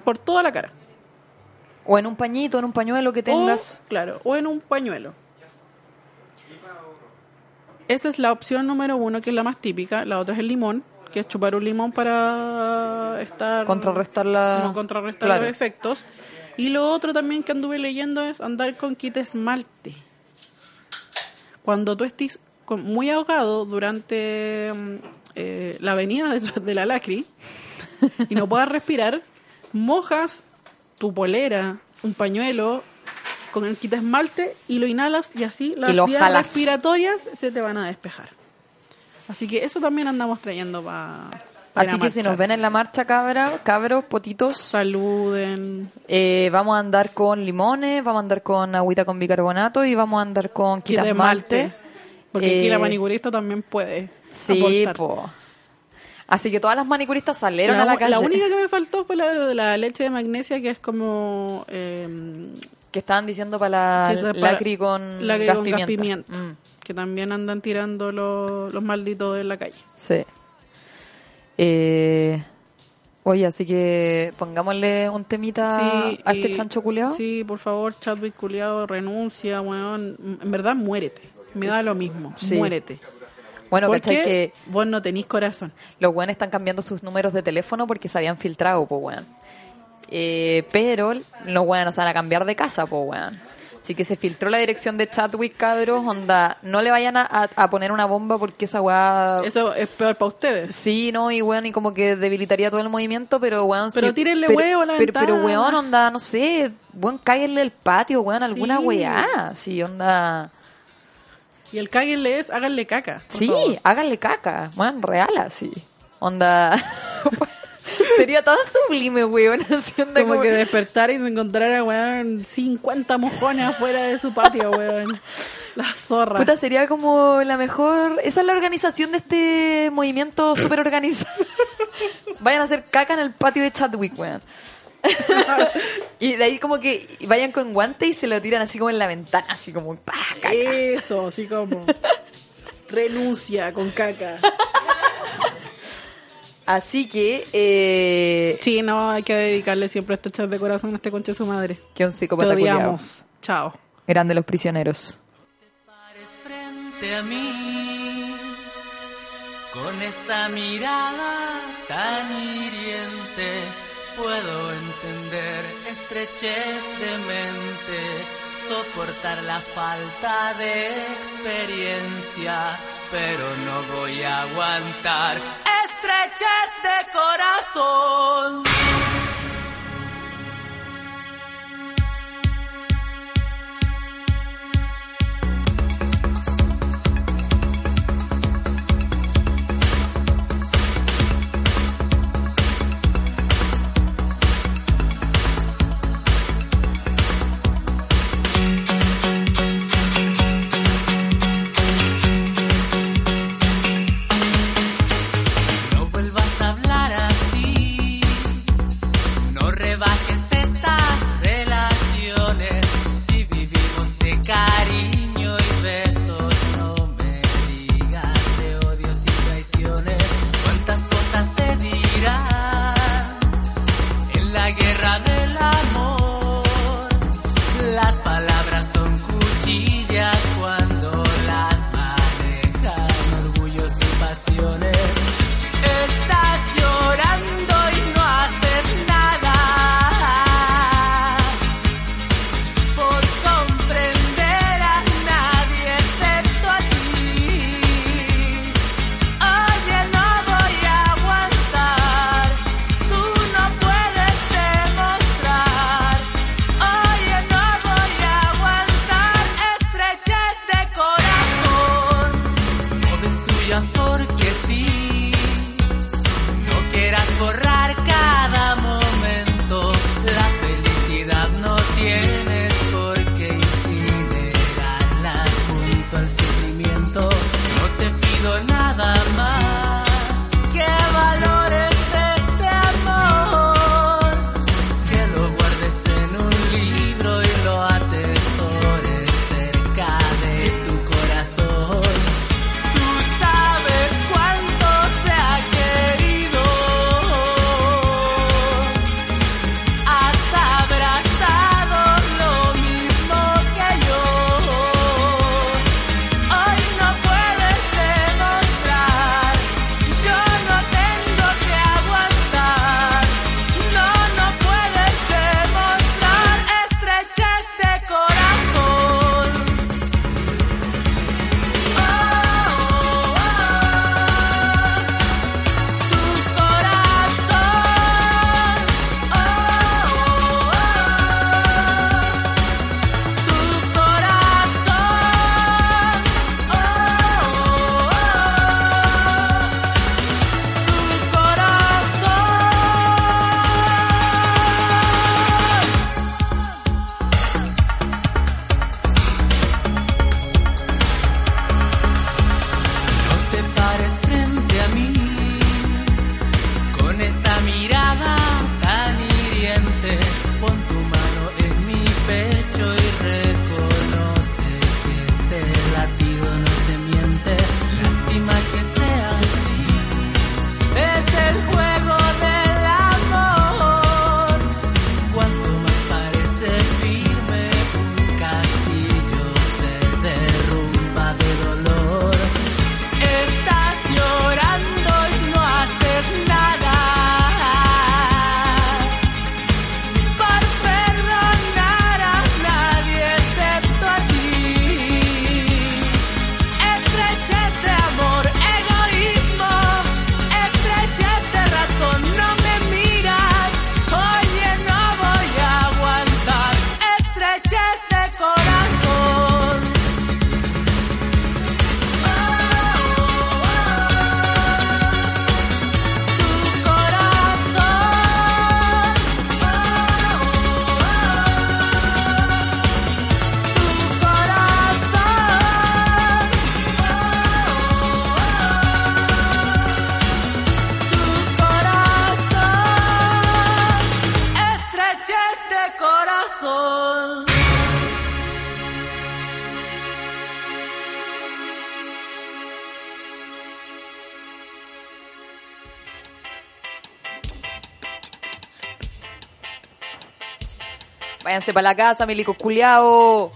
por toda la cara. O en un pañito, en un pañuelo que tengas. O, claro, o en un pañuelo. Esa es la opción número uno, que es la más típica. La otra es el limón, que es chupar un limón para estar... Contrarrestar la- no, contrarrestar Claro. los efectos. Y lo otro también que anduve leyendo es andar con kit esmalte. Cuando tú estés muy ahogado durante mm, eh, la avenida de, de la lacri y no puedas respirar, mojas tu polera, un pañuelo con el kit esmalte y lo inhalas y así las Y vías respiratorias se te van a despejar. Así que eso también andamos trayendo para... Así que si nos ven en la marcha, cabra, cabros, potitos, Saluden. eh, vamos a andar con limones, vamos a andar con agüita con bicarbonato y vamos a andar con Kit quitas esmalte. malte. Porque aquí la Eh, manicurista también puede Sí, po. Así que todas las manicuristas salieron La, a la calle. la única que me faltó fue la de la leche de magnesia, que es como... eh, que estaban diciendo para la Sí, es lacri con lacri gas con pimienta. gas pimienta. Mm, que también andan tirando los, los malditos en la calle. sí. Eh, oye, así que pongámosle un temita Sí, a este y- chancho culeado. Sí, por favor, Chadwick culiado, renuncia, weón. En verdad, muérete. Me da lo mismo. Sí. Muérete. Bueno, ¿cachai que vos no tenís corazón. los weones están cambiando sus números de teléfono porque se habían filtrado, pues weón. Eh, pero los weones van a cambiar de casa, pues weón. Así que se filtró la dirección de Chadwick, cabros, onda, no le vayan a, a- a poner una bomba porque esa weá... Eso es peor para ustedes. Sí, no, y weón, y como que debilitaría todo el movimiento, pero weón... Pero sí, tírenle pero- huevo a la pero, pero ventana. weón, onda, no sé, weón, cáguenle el patio, weón, alguna Sí. weá, sí, onda... Y el cáguenle es, háganle caca. Sí, favor. háganle caca, man, real así. Onda. Sería tan sublime, weón. Haciendo Como como- que despertar y se encontrara, weón, 50 mojones afuera de su patio, weón. La zorra. Puta, sería como la mejor. Esa es la organización de este movimiento súper organizado. vayan a hacer caca en el patio de Chadwick, weón. y de ahí como que vayan con guante y se lo tiran así como en la ventana, así como ¡pah! caca. Eso, así como. Renuncia con caca. Así que, eh, Sí, no, hay que dedicarle siempre este chat de corazón a este conche de su madre. que un Te psicópata culiao. odiamos. Chao. Grande los prisioneros. pares frente a mí con esa mirada tan hiriente puedo entender estrechez de mente soportar la falta de experiencia pero no voy a aguantar estrechez de corazón Váyanse para la casa, milicos culiao.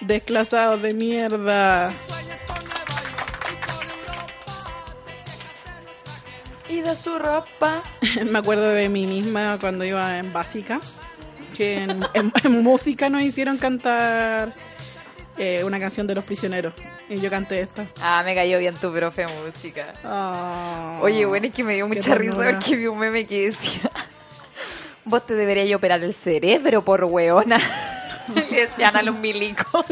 Desclasados de mierda. Y de su ropa. Me acuerdo de mí misma cuando iba en básica, que en, en- en música nos hicieron cantar eh, una canción de los prisioneros. Y yo canté esta. Ah, me cayó bien tu profe de música. Ah. Oye, bueno, es que me dio mucha risa porque vi un meme que decía: Vos te deberías operar el cerebro por hueona. Le decían a los milicos.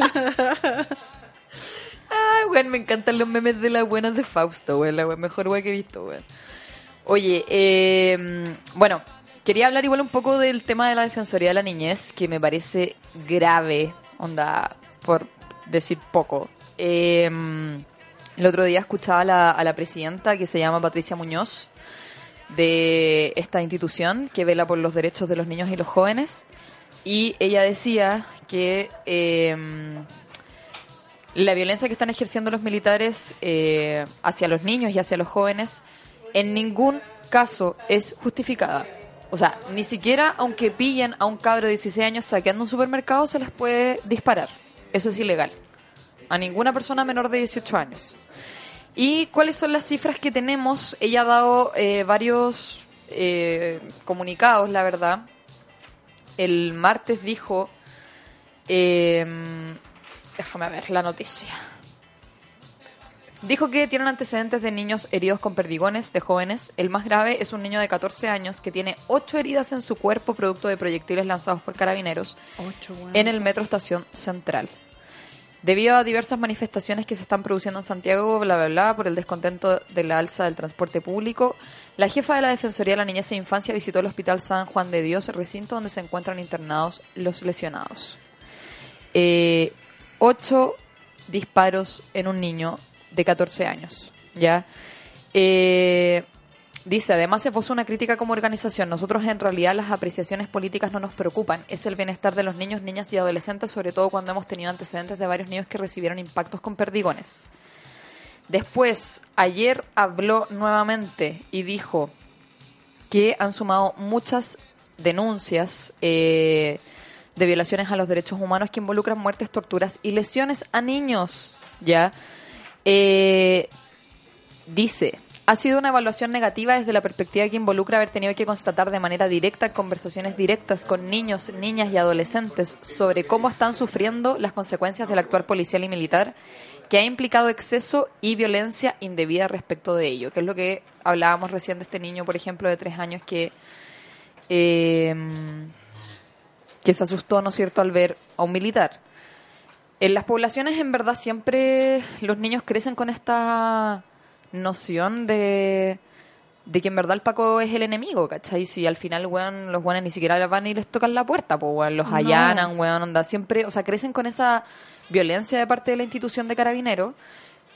Ay, weón, me encantan los memes de las buenas de Fausto, weón. La mejor weón que he visto, weón. Oye, eh, bueno, quería hablar igual un poco del tema de la Defensoría de la Niñez, que me parece grave, onda, por decir poco. Eh, el otro día escuchaba a la, a la presidenta, que se llama Patricia Muñoz, de esta institución que vela por los derechos de los niños y los jóvenes, y ella decía que... eh, la violencia que están ejerciendo los militares eh, hacia los niños y hacia los jóvenes en ningún caso es justificada. O sea, ni siquiera aunque pillen a un cabro de 16 años saqueando un supermercado se les puede disparar. Eso es ilegal. A ninguna persona menor de 18 años. ¿Y cuáles son las cifras que tenemos? Ella ha dado eh, varios eh, comunicados, la verdad. El martes dijo... eh, déjame ver la noticia. Dijo que tienen antecedentes de niños heridos con perdigones, de jóvenes. El más grave es un niño de 14 años que tiene 8 heridas en su cuerpo producto de proyectiles lanzados por carabineros Ocho, en el Metro Estación Central. Debido a diversas manifestaciones que se están produciendo en Santiago, bla, bla, bla, por el descontento de la alza del transporte público, la jefa de la Defensoría de la Niñez e Infancia visitó el Hospital San Juan de Dios, recinto donde se encuentran internados los lesionados. Eh, ocho disparos en un niño de 14 años, ¿ya? Eh, dice, además se puso una crítica como organización. Nosotros en realidad las apreciaciones políticas no nos preocupan. Es el bienestar de los niños, niñas y adolescentes, sobre todo cuando hemos tenido antecedentes de varios niños que recibieron impactos con perdigones. Después, ayer habló nuevamente y dijo que han sumado muchas denuncias eh, de violaciones a los derechos humanos que involucran muertes, torturas y lesiones a niños. Ya Eh, dice. Ha sido una evaluación negativa desde la perspectiva que involucra haber tenido que constatar de manera directa conversaciones directas con niños, niñas y adolescentes sobre cómo están sufriendo las consecuencias del actuar policial y militar, que ha implicado exceso y violencia indebida respecto de ello, que es lo que hablábamos recién de este niño, por ejemplo, de tres años que eh, que se asustó, ¿no es cierto?, al ver a un militar. En las poblaciones, en verdad, siempre los niños crecen con esta noción de, de que en verdad el Paco es el enemigo, ¿cachai? Si al final, weón, los weones ni siquiera van y les tocan la puerta, pues, weón, los No. allanan, weón, onda, siempre, o sea, crecen con esa violencia de parte de la institución de carabineros.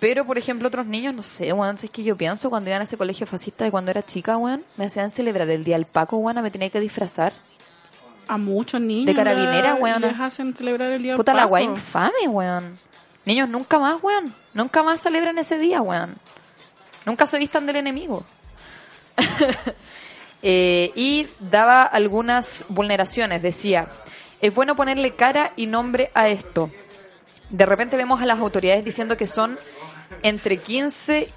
Pero, por ejemplo, otros niños, no sé, weón, es que yo pienso cuando iban a ese colegio fascista de cuando era chica, weón, me hacían celebrar el Día del Paco, weón, me tenía que disfrazar. A muchos niños. De carabinera, weona. Les hacen celebrar el día del Puta la guay infame, weón. Niños, nunca más, weón. Nunca más celebran ese día, weón. Nunca se vistan del enemigo. Eh, y daba algunas vulneraciones. Decía, es bueno ponerle cara y nombre a esto. De repente vemos a las autoridades diciendo que son entre 15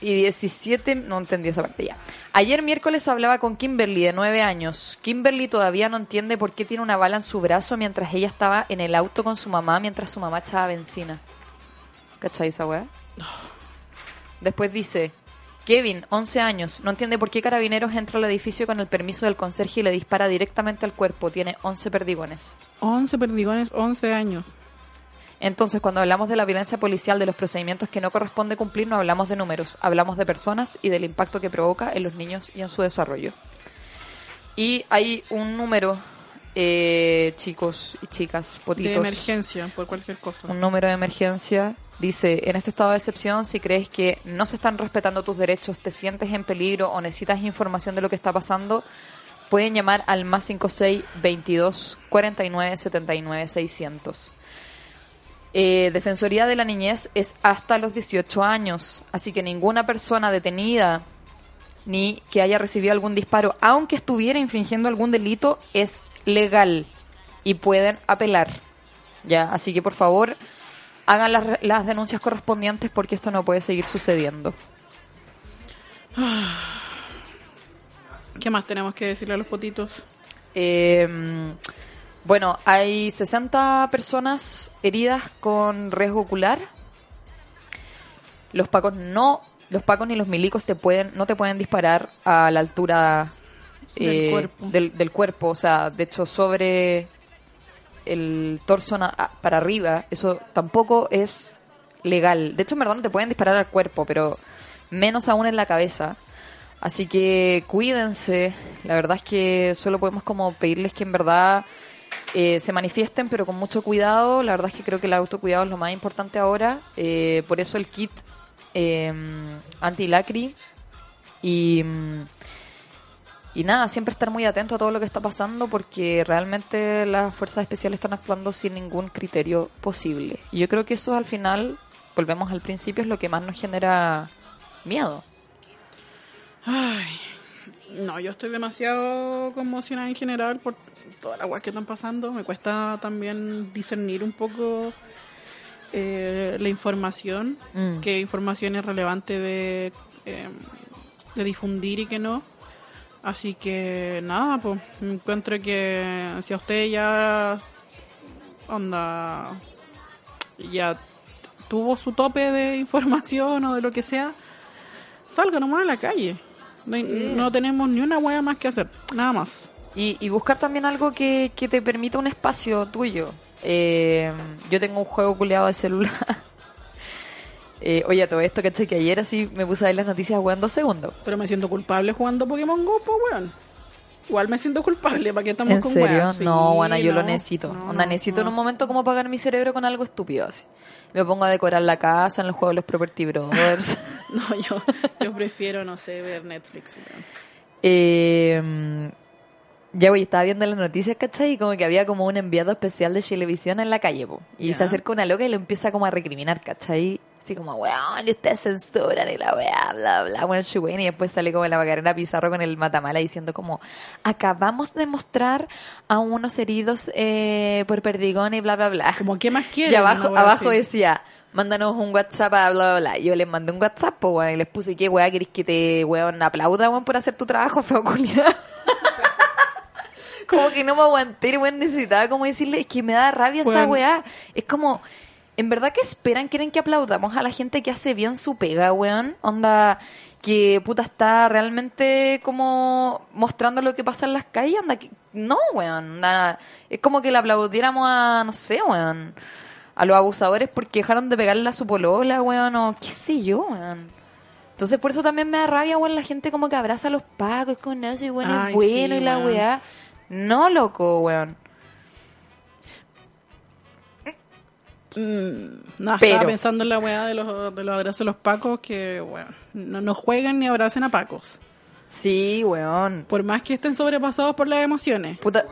y 17, no entendí esa parte ya. Ayer miércoles hablaba con Kimberly de 9 años. Kimberly todavía no entiende por qué tiene una bala en su brazo mientras ella estaba en el auto con su mamá mientras su mamá echaba benzina. ¿Cachai esa weá? Después dice, Kevin, 11 años, no entiende por qué Carabineros entra al edificio con el permiso del conserje y le dispara directamente al cuerpo. Tiene 11 perdigones. 11 perdigones, 11 años. Entonces, cuando hablamos de la violencia policial, de los procedimientos que no corresponde cumplir, no hablamos de números, hablamos de personas y del impacto que provoca en los niños y en su desarrollo. Y hay un número, eh, chicos y chicas, potitos. De emergencia, por cualquier cosa. Un número de emergencia. Dice, en este estado de excepción, si crees que no se están respetando tus derechos, te sientes en peligro o necesitas información de lo que está pasando, pueden llamar al más 56 22 49 79 600. Eh, Defensoría de la Niñez es hasta los 18 años, así que ninguna persona detenida ni que haya recibido algún disparo, aunque estuviera infringiendo algún delito, es legal y pueden apelar. Ya, así que por favor hagan las, las denuncias correspondientes porque esto no puede seguir sucediendo. ¿Qué más tenemos que decirle a los potitos? Eh, bueno, hay 60 personas heridas con riesgo ocular. Los pacos no, los pacos ni los milicos te pueden, no te pueden disparar a la altura Del eh, cuerpo. del, del cuerpo, o sea, de hecho sobre el torso na- a- para arriba, eso tampoco es legal. De hecho, en verdad no te pueden disparar al cuerpo, pero menos aún en la cabeza. Así que cuídense. La verdad es que solo podemos como pedirles que en verdad eh, se manifiesten, pero con mucho cuidado. La verdad es que creo que el autocuidado es lo más importante ahora. Eh, por eso el kit eh, anti-lacri. Y, mm, y nada, siempre estar muy atento a todo lo que está pasando porque realmente las fuerzas especiales están actuando sin ningún criterio posible. Y yo creo que eso al final, volvemos al principio, es lo que más nos genera miedo. Ay, no, yo estoy demasiado conmocionada en general por todas las cosas que están pasando. Me cuesta también discernir un poco eh, la información, Mm. qué información es relevante de, eh, de difundir y qué no. Así que nada, pues encuentro que si a usted ya onda ya tuvo su tope de información o de lo que sea, salga nomás a la calle. No, tenemos ni una hueá más que hacer, nada más. Y, y buscar también algo que, que te permita un espacio tuyo. Eh, yo tengo un juego culeado de celular. Eh, oye, todo esto, ¿cachai? Que ayer así me puse a ver las noticias jugando dos segundos. Pero me siento culpable jugando Pokémon Go, pues weón. Igual me siento culpable, ¿para qué estamos ¿En con serio? Sí, no, bueno, yo lo necesito. no, Onda, no, necesito en un momento como apagar mi cerebro con algo estúpido así. Me pongo a decorar la casa en el juego de los Property Brothers. No, yo, yo prefiero, no sé, ver Netflix. weón. Eh, ya, güey, estaba viendo las noticias, ¿cachai? Y como que había como un enviado especial de televisión en la calle, po. Y se acerca una loca y lo empieza como a recriminar, ¿cachai? Así como, weón, ustedes censuran y la weá, bla, bla, weón, chugüen. Y después sale como la Macarena Pizarro con el matamala diciendo como, acabamos de mostrar a unos heridos eh, por perdigón y bla, bla, bla. Como, ¿qué más quieren? Y abajo, abajo decía, mándanos un WhatsApp a bla, bla, bla. Y Yo les mandé un WhatsApp, pues, weón, y les puse, ¿qué weá querés que te, weón, aplauda, weón, por hacer tu trabajo, feo culiao?" como que no me aguanté, weón, necesitaba como decirle, es que me da rabia esa weá. Es como, ¿en verdad que esperan? ¿Quieren que aplaudamos a la gente que hace bien su pega, weón? Onda, que puta está realmente como mostrando lo que pasa en las calles, anda, que, no, weón, nada. Es como que le aplaudiéramos a, no sé, weón, a los abusadores porque dejaron de pegarle a su polola, weón, o qué sé yo, weón. Entonces por eso también me da rabia, weón, la gente como que abraza a los pacos, con eso y bueno, Ay, es bueno sí, y la weón. weá. No, loco, weón. No, Pero- estaba pensando en la weá de los, de los abrazos de los pacos que, bueno, no, no jueguen ni abracen a pacos. Sí, weón. Por más que estén sobrepasados por las emociones. Puta.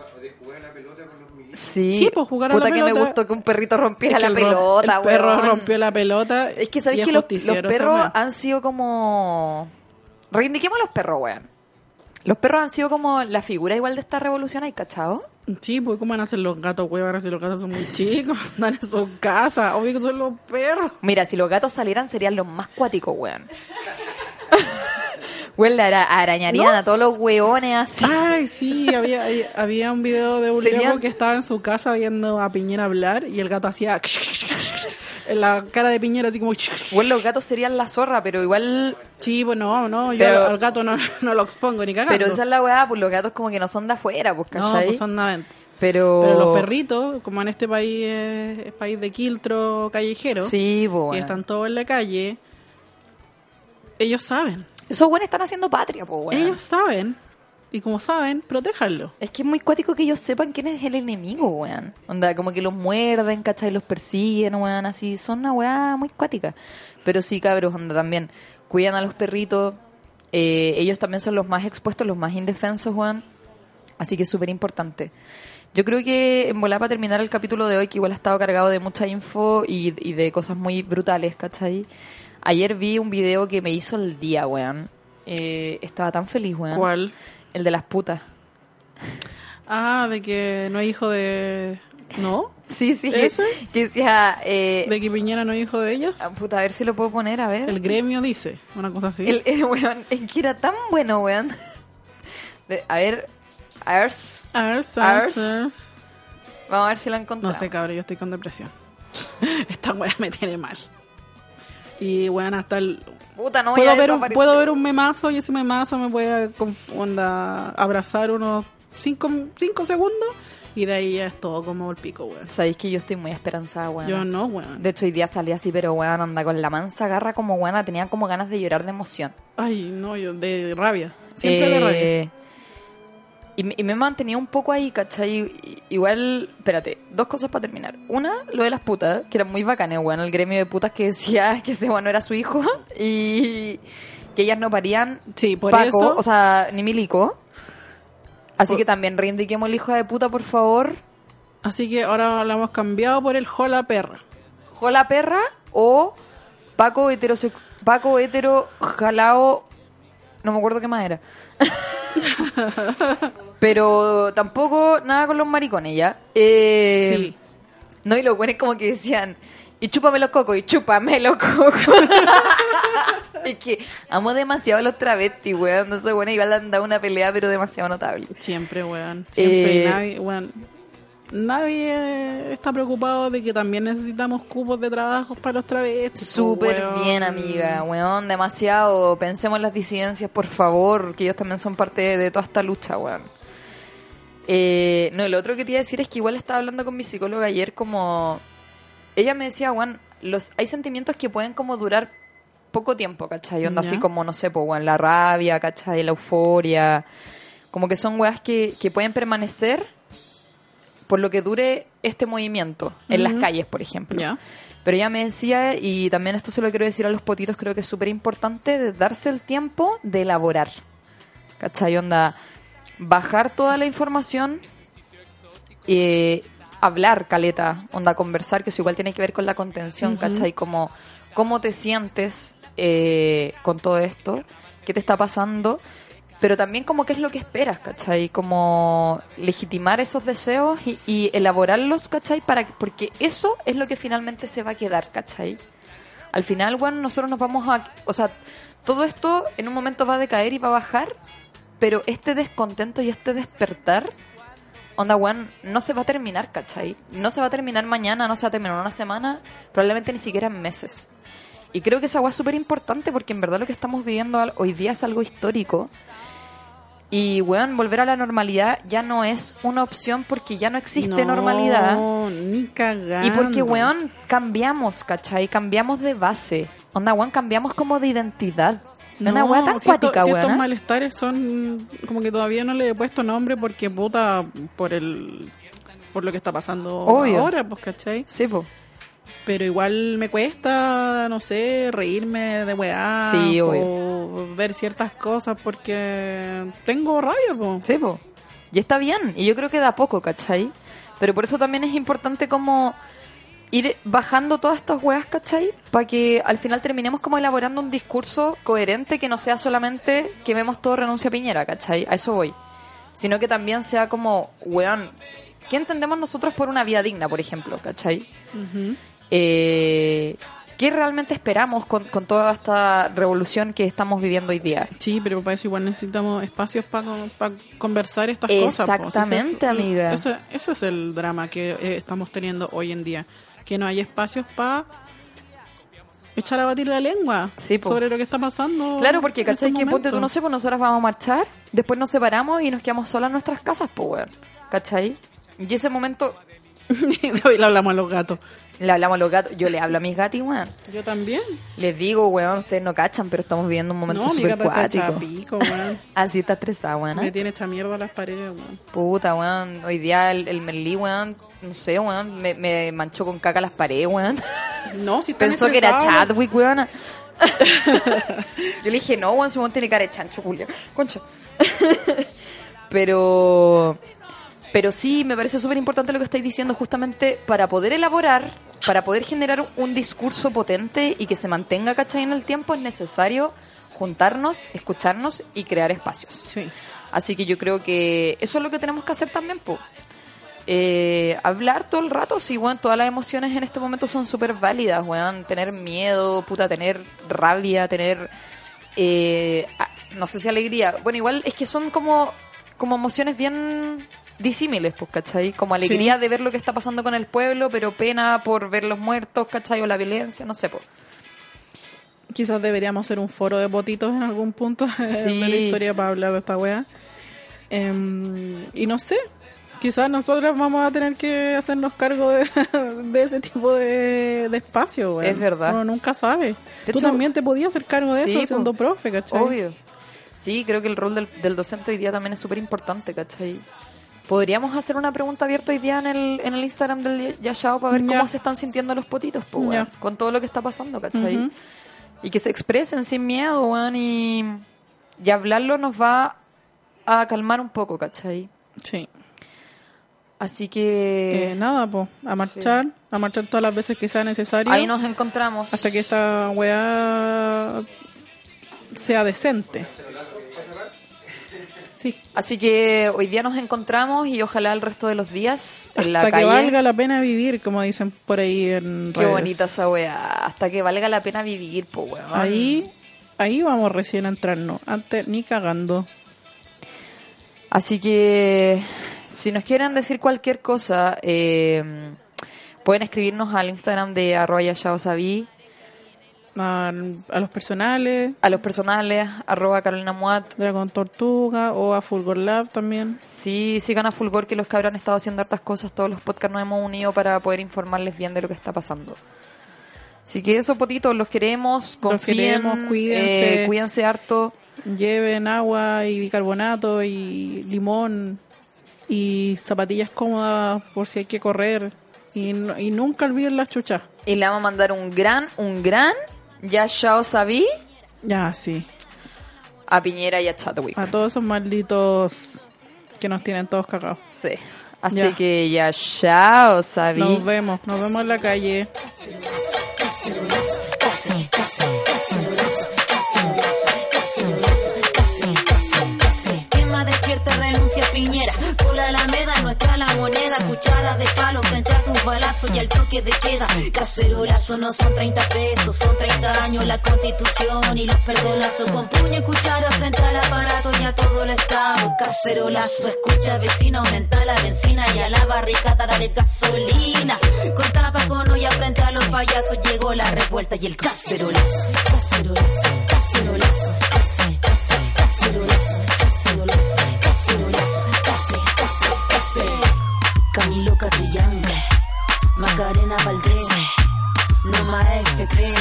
Sí, Sí, pues, jugar a Puta la que me gustó que un perrito rompiera Es que la pelota, El perro weón. rompió la pelota. Es que y sabéis que los, perros han sido como. Reivindiquemos a los perros, weón. Los perros han sido como la figura igual de esta revolución, ¿hay cachado? Sí, pues ¿cómo van a ser los gatos? Ahora si los gatos son muy chicos, andan en su casa. Obvio que son los perros. Mira, si los gatos salieran serían los más cuáticos, weón. Weón, le ara- arañarían No a todos los weones así. Ay, sí, había, había un video de un loco que estaba en su casa viendo a Piñera hablar y el gato hacía en la cara de Piñera así como Weón, los gatos serían la zorra, pero igual Sí, pues no, no, yo Pero- al, gato no, no lo expongo ni cagando. Pero esa es la weá, pues los gatos como que no son de afuera, pues, no, ¿cachai? pues son nada dentro. Pero... Pero los perritos, como en este país es, es país de quiltro callejero, Sí, pues, y weón. están todos en la calle, ellos saben. Esos weones están haciendo patria, pues, weón. Ellos saben. Y como saben, protéjanlo. Es que es muy cuático que ellos sepan quién es el enemigo, weón. Onda, como que los muerden, ¿cachai? Los persiguen, weón, así. Son una weá muy cuática. Pero sí, cabros, onda, también. Cuidan a los perritos. Eh, ellos también son los más expuestos, los más indefensos, weón. Así que es súper importante. Yo creo que en volar para terminar el capítulo de hoy, que igual ha estado cargado de mucha info y, y de cosas muy brutales, ¿cachai? Ayer vi un video que me hizo el día, weón. eh, estaba tan feliz, weón. ¿Cuál? El de las putas. Ah, de que no es hijo de... ¿No? Sí, sí. ¿Ese? Que decía, eh, ¿De que Piñera no es hijo de ellas? ah, puta, a ver si lo puedo poner, a ver. El gremio dice, una cosa así. El, el weón, es que era tan bueno, weón. De- a ver, Ars, Ars, Ars. ars, vamos a ver si lo No encontramos. sé, cabrón, yo estoy con depresión. Esta weá me tiene mal. Y weón, hasta el... Puta, no voy Puedo a ver, un, puedo ver un memazo y ese memazo me puede con- onda, abrazar unos 5 cinco segundos y de ahí ya es todo como el pico, weón. Sabéis que yo estoy muy esperanzada, weón. Yo no, weón. De hecho, hoy día salí así, pero weón, anda con la mansa garra como weón, tenía como ganas de llorar de emoción. Ay, no, yo de rabia. Siempre de Eh, rabia. Y, me- y me mantenía un poco ahí, ¿cachai? Igual, espérate, dos cosas para terminar. Una, lo de las putas, que era muy bacana, weón, el gremio de putas que decía que ese weón no era su hijo y que ellas no parían Sí, por Paco, eso... o sea, ni Milico. Así Por- que también reivindiquemos el hijo de puta, por favor. Así que ahora lo hemos cambiado por el jola perra. Jola perra o Paco hetero Paco hetero jalao no me acuerdo qué más era. Pero tampoco nada con los maricones ya. Eh, Sí. No, y lo bueno es como que decían, y chúpame los cocos, y chúpame los cocos. es que amo demasiado a los travestis, weón. No sé, bueno, igual han dado una pelea, pero demasiado notable. Siempre, weón. Siempre. Eh, y nadie, weón. Nadie está preocupado de que también necesitamos cupos de trabajo para los travestis. po, Súper bien, amiga, weón, demasiado. Pensemos en las disidencias, por favor, que ellos también son parte de, de toda esta lucha, weón. Eh, no, lo otro que te iba a decir es que igual estaba hablando con mi psicóloga ayer como... Ella me decía, weón, los, hay sentimientos que pueden como durar poco tiempo, ¿cachai? Onda así como, no sé, pues, weón, la rabia, ¿cachai? La euforia. Como que son weas que, que pueden permanecer por lo que dure este movimiento en las Ujú. calles, por ejemplo. Ya. Pero ella me decía, y también esto se lo quiero decir a los potitos, creo que es súper importante, de darse el tiempo de elaborar. ¿Cachai? Onda, bajar toda la información, eh, hablar, caleta, onda, conversar, que eso igual tiene que ver con la contención, ¿cachai? Como, cómo te sientes eh, con todo esto, qué te está pasando, pero también como qué es lo que esperas, ¿cachai? Como legitimar esos deseos y, y elaborarlos, ¿cachai? Para, que- porque eso es lo que finalmente se va a quedar, ¿cachai? Al final, bueno, nosotros nos vamos a... O sea, todo esto en un momento va a decaer y va a bajar, pero este descontento y este despertar, onda, weón, no se va a terminar, ¿cachai? No se va a terminar mañana, no se va a terminar una semana, probablemente ni siquiera en meses. Y creo que esa agua es súper importante porque en verdad lo que estamos viviendo hoy día es algo histórico. Y, weón, volver a la normalidad ya no es una opción porque ya no existe No, normalidad. ni cagando. Y porque, weón, cambiamos, ¿cachai? Cambiamos de base. Onda, weón, cambiamos como de identidad. No, una weá tan si esto- cuática, estos malestares son como que todavía no le he puesto nombre porque puta por el por lo que está pasando Obvio. ahora, pues, ¿cachai? Sí, po. Pero igual me cuesta, no sé, reírme de weá Sí, o ver ciertas cosas porque tengo rabia, po. Sí, po. Y está bien. Y yo creo que da poco, ¿cachai? Pero por eso también es importante como ir bajando todas estas weas, ¿cachai? Para que al final terminemos como elaborando un discurso coherente que no sea solamente que vemos todo renuncia a Piñera, ¿cachai? A eso voy. Sino que también sea como, weón, ¿qué entendemos nosotros por una vida digna, por ejemplo, ¿cachai? Eh, ¿Qué realmente esperamos con, con toda esta revolución que estamos viviendo hoy día? Sí, pero para eso igual necesitamos espacios para conversar estas cosas. Exactamente, amiga. Eso, eso es el drama que eh, estamos teniendo hoy en día. Que no hay espacios para echar a batir la lengua Sí, sobre lo que está pasando. Claro, porque ¿cachai? estos Que ponte tú, no sé, pues nosotras vamos a marchar, después nos separamos y nos quedamos solas en nuestras casas, weón. ¿Cachai? Y ese momento hoy le hablamos a los gatos. Le hablamos a los gatos, yo le hablo a mis gatos, weón. Yo también. Les digo, weón, ustedes no cachan, pero estamos viviendo un momento no, súper cuático. pico, weón. Así está estresada, weón. Me ¿eh? tiene hecha mierda las paredes, weón. Puta, weón. Hoy día el, el Merlí, weón, no sé, weón, me, me manchó con caca las paredes, weón. No, si Pensó que era. Chadwick, weón. Yo le dije, no, weón, su weón tiene cara de chancho, Julio. Concha. pero, pero sí, me parece súper importante lo que estáis diciendo, justamente para poder elaborar, para poder generar un discurso potente y que se mantenga, ¿cachai? En el tiempo, es necesario juntarnos, escucharnos y crear espacios. Sí. Así que yo creo que eso es lo que tenemos que hacer también, po. Eh, hablar todo el rato, sí, weón, todas las emociones en este momento son súper válidas, weón. Tener miedo, puta, tener rabia, tener, eh, no sé si alegría. Bueno, igual es que son como, como emociones bien disímiles, pues, ¿cachai? Como alegría Sí. de ver lo que está pasando con el pueblo, pero pena por ver los muertos, ¿cachai? O la violencia, no sé, pues. Quizás deberíamos hacer un foro de potitos en algún punto Sí. de la historia para hablar de esta wea. Em, y no sé, quizás nosotros vamos a tener que hacernos cargo de, de ese tipo de, de espacio, weón. Es verdad. Uno nunca sabe. De Tú hecho- también te podías hacer cargo de Sí, eso siendo profe, ¿cachai? Obvio. Sí, creo que el rol del, del docente hoy día también es súper importante, ¿cachai? Podríamos hacer una pregunta abierta hoy día en el, en el Instagram del Yashao para ver cómo se están sintiendo los potitos, po, weón, Ya. con todo lo que está pasando, ¿cachai? Y que se expresen sin miedo, weón, y, y hablarlo nos va a calmar un poco, ¿cachai? Sí. Así que Eh, nada, pues, a marchar, a marchar todas las veces que sea necesario. ahí nos encontramos. hasta que esta weá sea decente. Sí. Así que hoy día nos encontramos y ojalá el resto de los días en la Hasta que calle. valga la pena vivir, como dicen por ahí en Qué redes. bonita esa weá. Hasta que valga la pena vivir, po weón. Ahí, ahí vamos recién a entrarnos. Antes ni cagando. Así que si nos quieren decir cualquier cosa, eh, pueden escribirnos al Instagram de yayaosabi, A, a los personales, a los personales, arroba Carolina Muat. Dragon Tortuga o a Fulgor Lab también. Sí, sigan a Fulgor que los cabros han estado haciendo hartas cosas. Todos los podcasts nos hemos unido para poder informarles bien de lo que está pasando. Así que eso, potitos, los queremos, confíen, queremos, cuídense. eh, cuídense harto. Lleven agua y bicarbonato y limón y zapatillas cómodas por si hay que correr. Y, y nunca olviden las chuchas. Y le vamos a mandar un gran, un gran Yashao Sabi Ya, sí. a Piñera y a Chadwick. A todos esos malditos que nos tienen todos cagados. Sí. Así Ya. que Yashao Sabi. Nos vemos, nos vemos en la calle. Cacerolazo, cacerolazo, cacerolazo, cacerolazo. Quema despierta, renuncia Piñera. Por la Alameda, nuestra la moneda. Cuchara de palo frente a tus balazos y al toque de queda. Cacerolazo no son 30 pesos, son 30 años la constitución y los perdonazos. Con puño y cuchara frente al aparato y a todo el estado. Cacerolazo, escucha vecino, aumenta la benzina y a la barricada dale gasolina. Con tapa con olla frente a los payasos llegó la revuelta y el cacerolazo. Cacerolazo, cacerolazo, case, case, cacerolazo, cacerolazo, cacerolazo, case, case, case. Camilo Catrillange, Macarena Valdés, Noma F cree,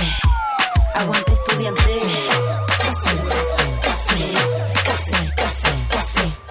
aguante estudiante. Cacerolazo, cacerolazo, case, case, case.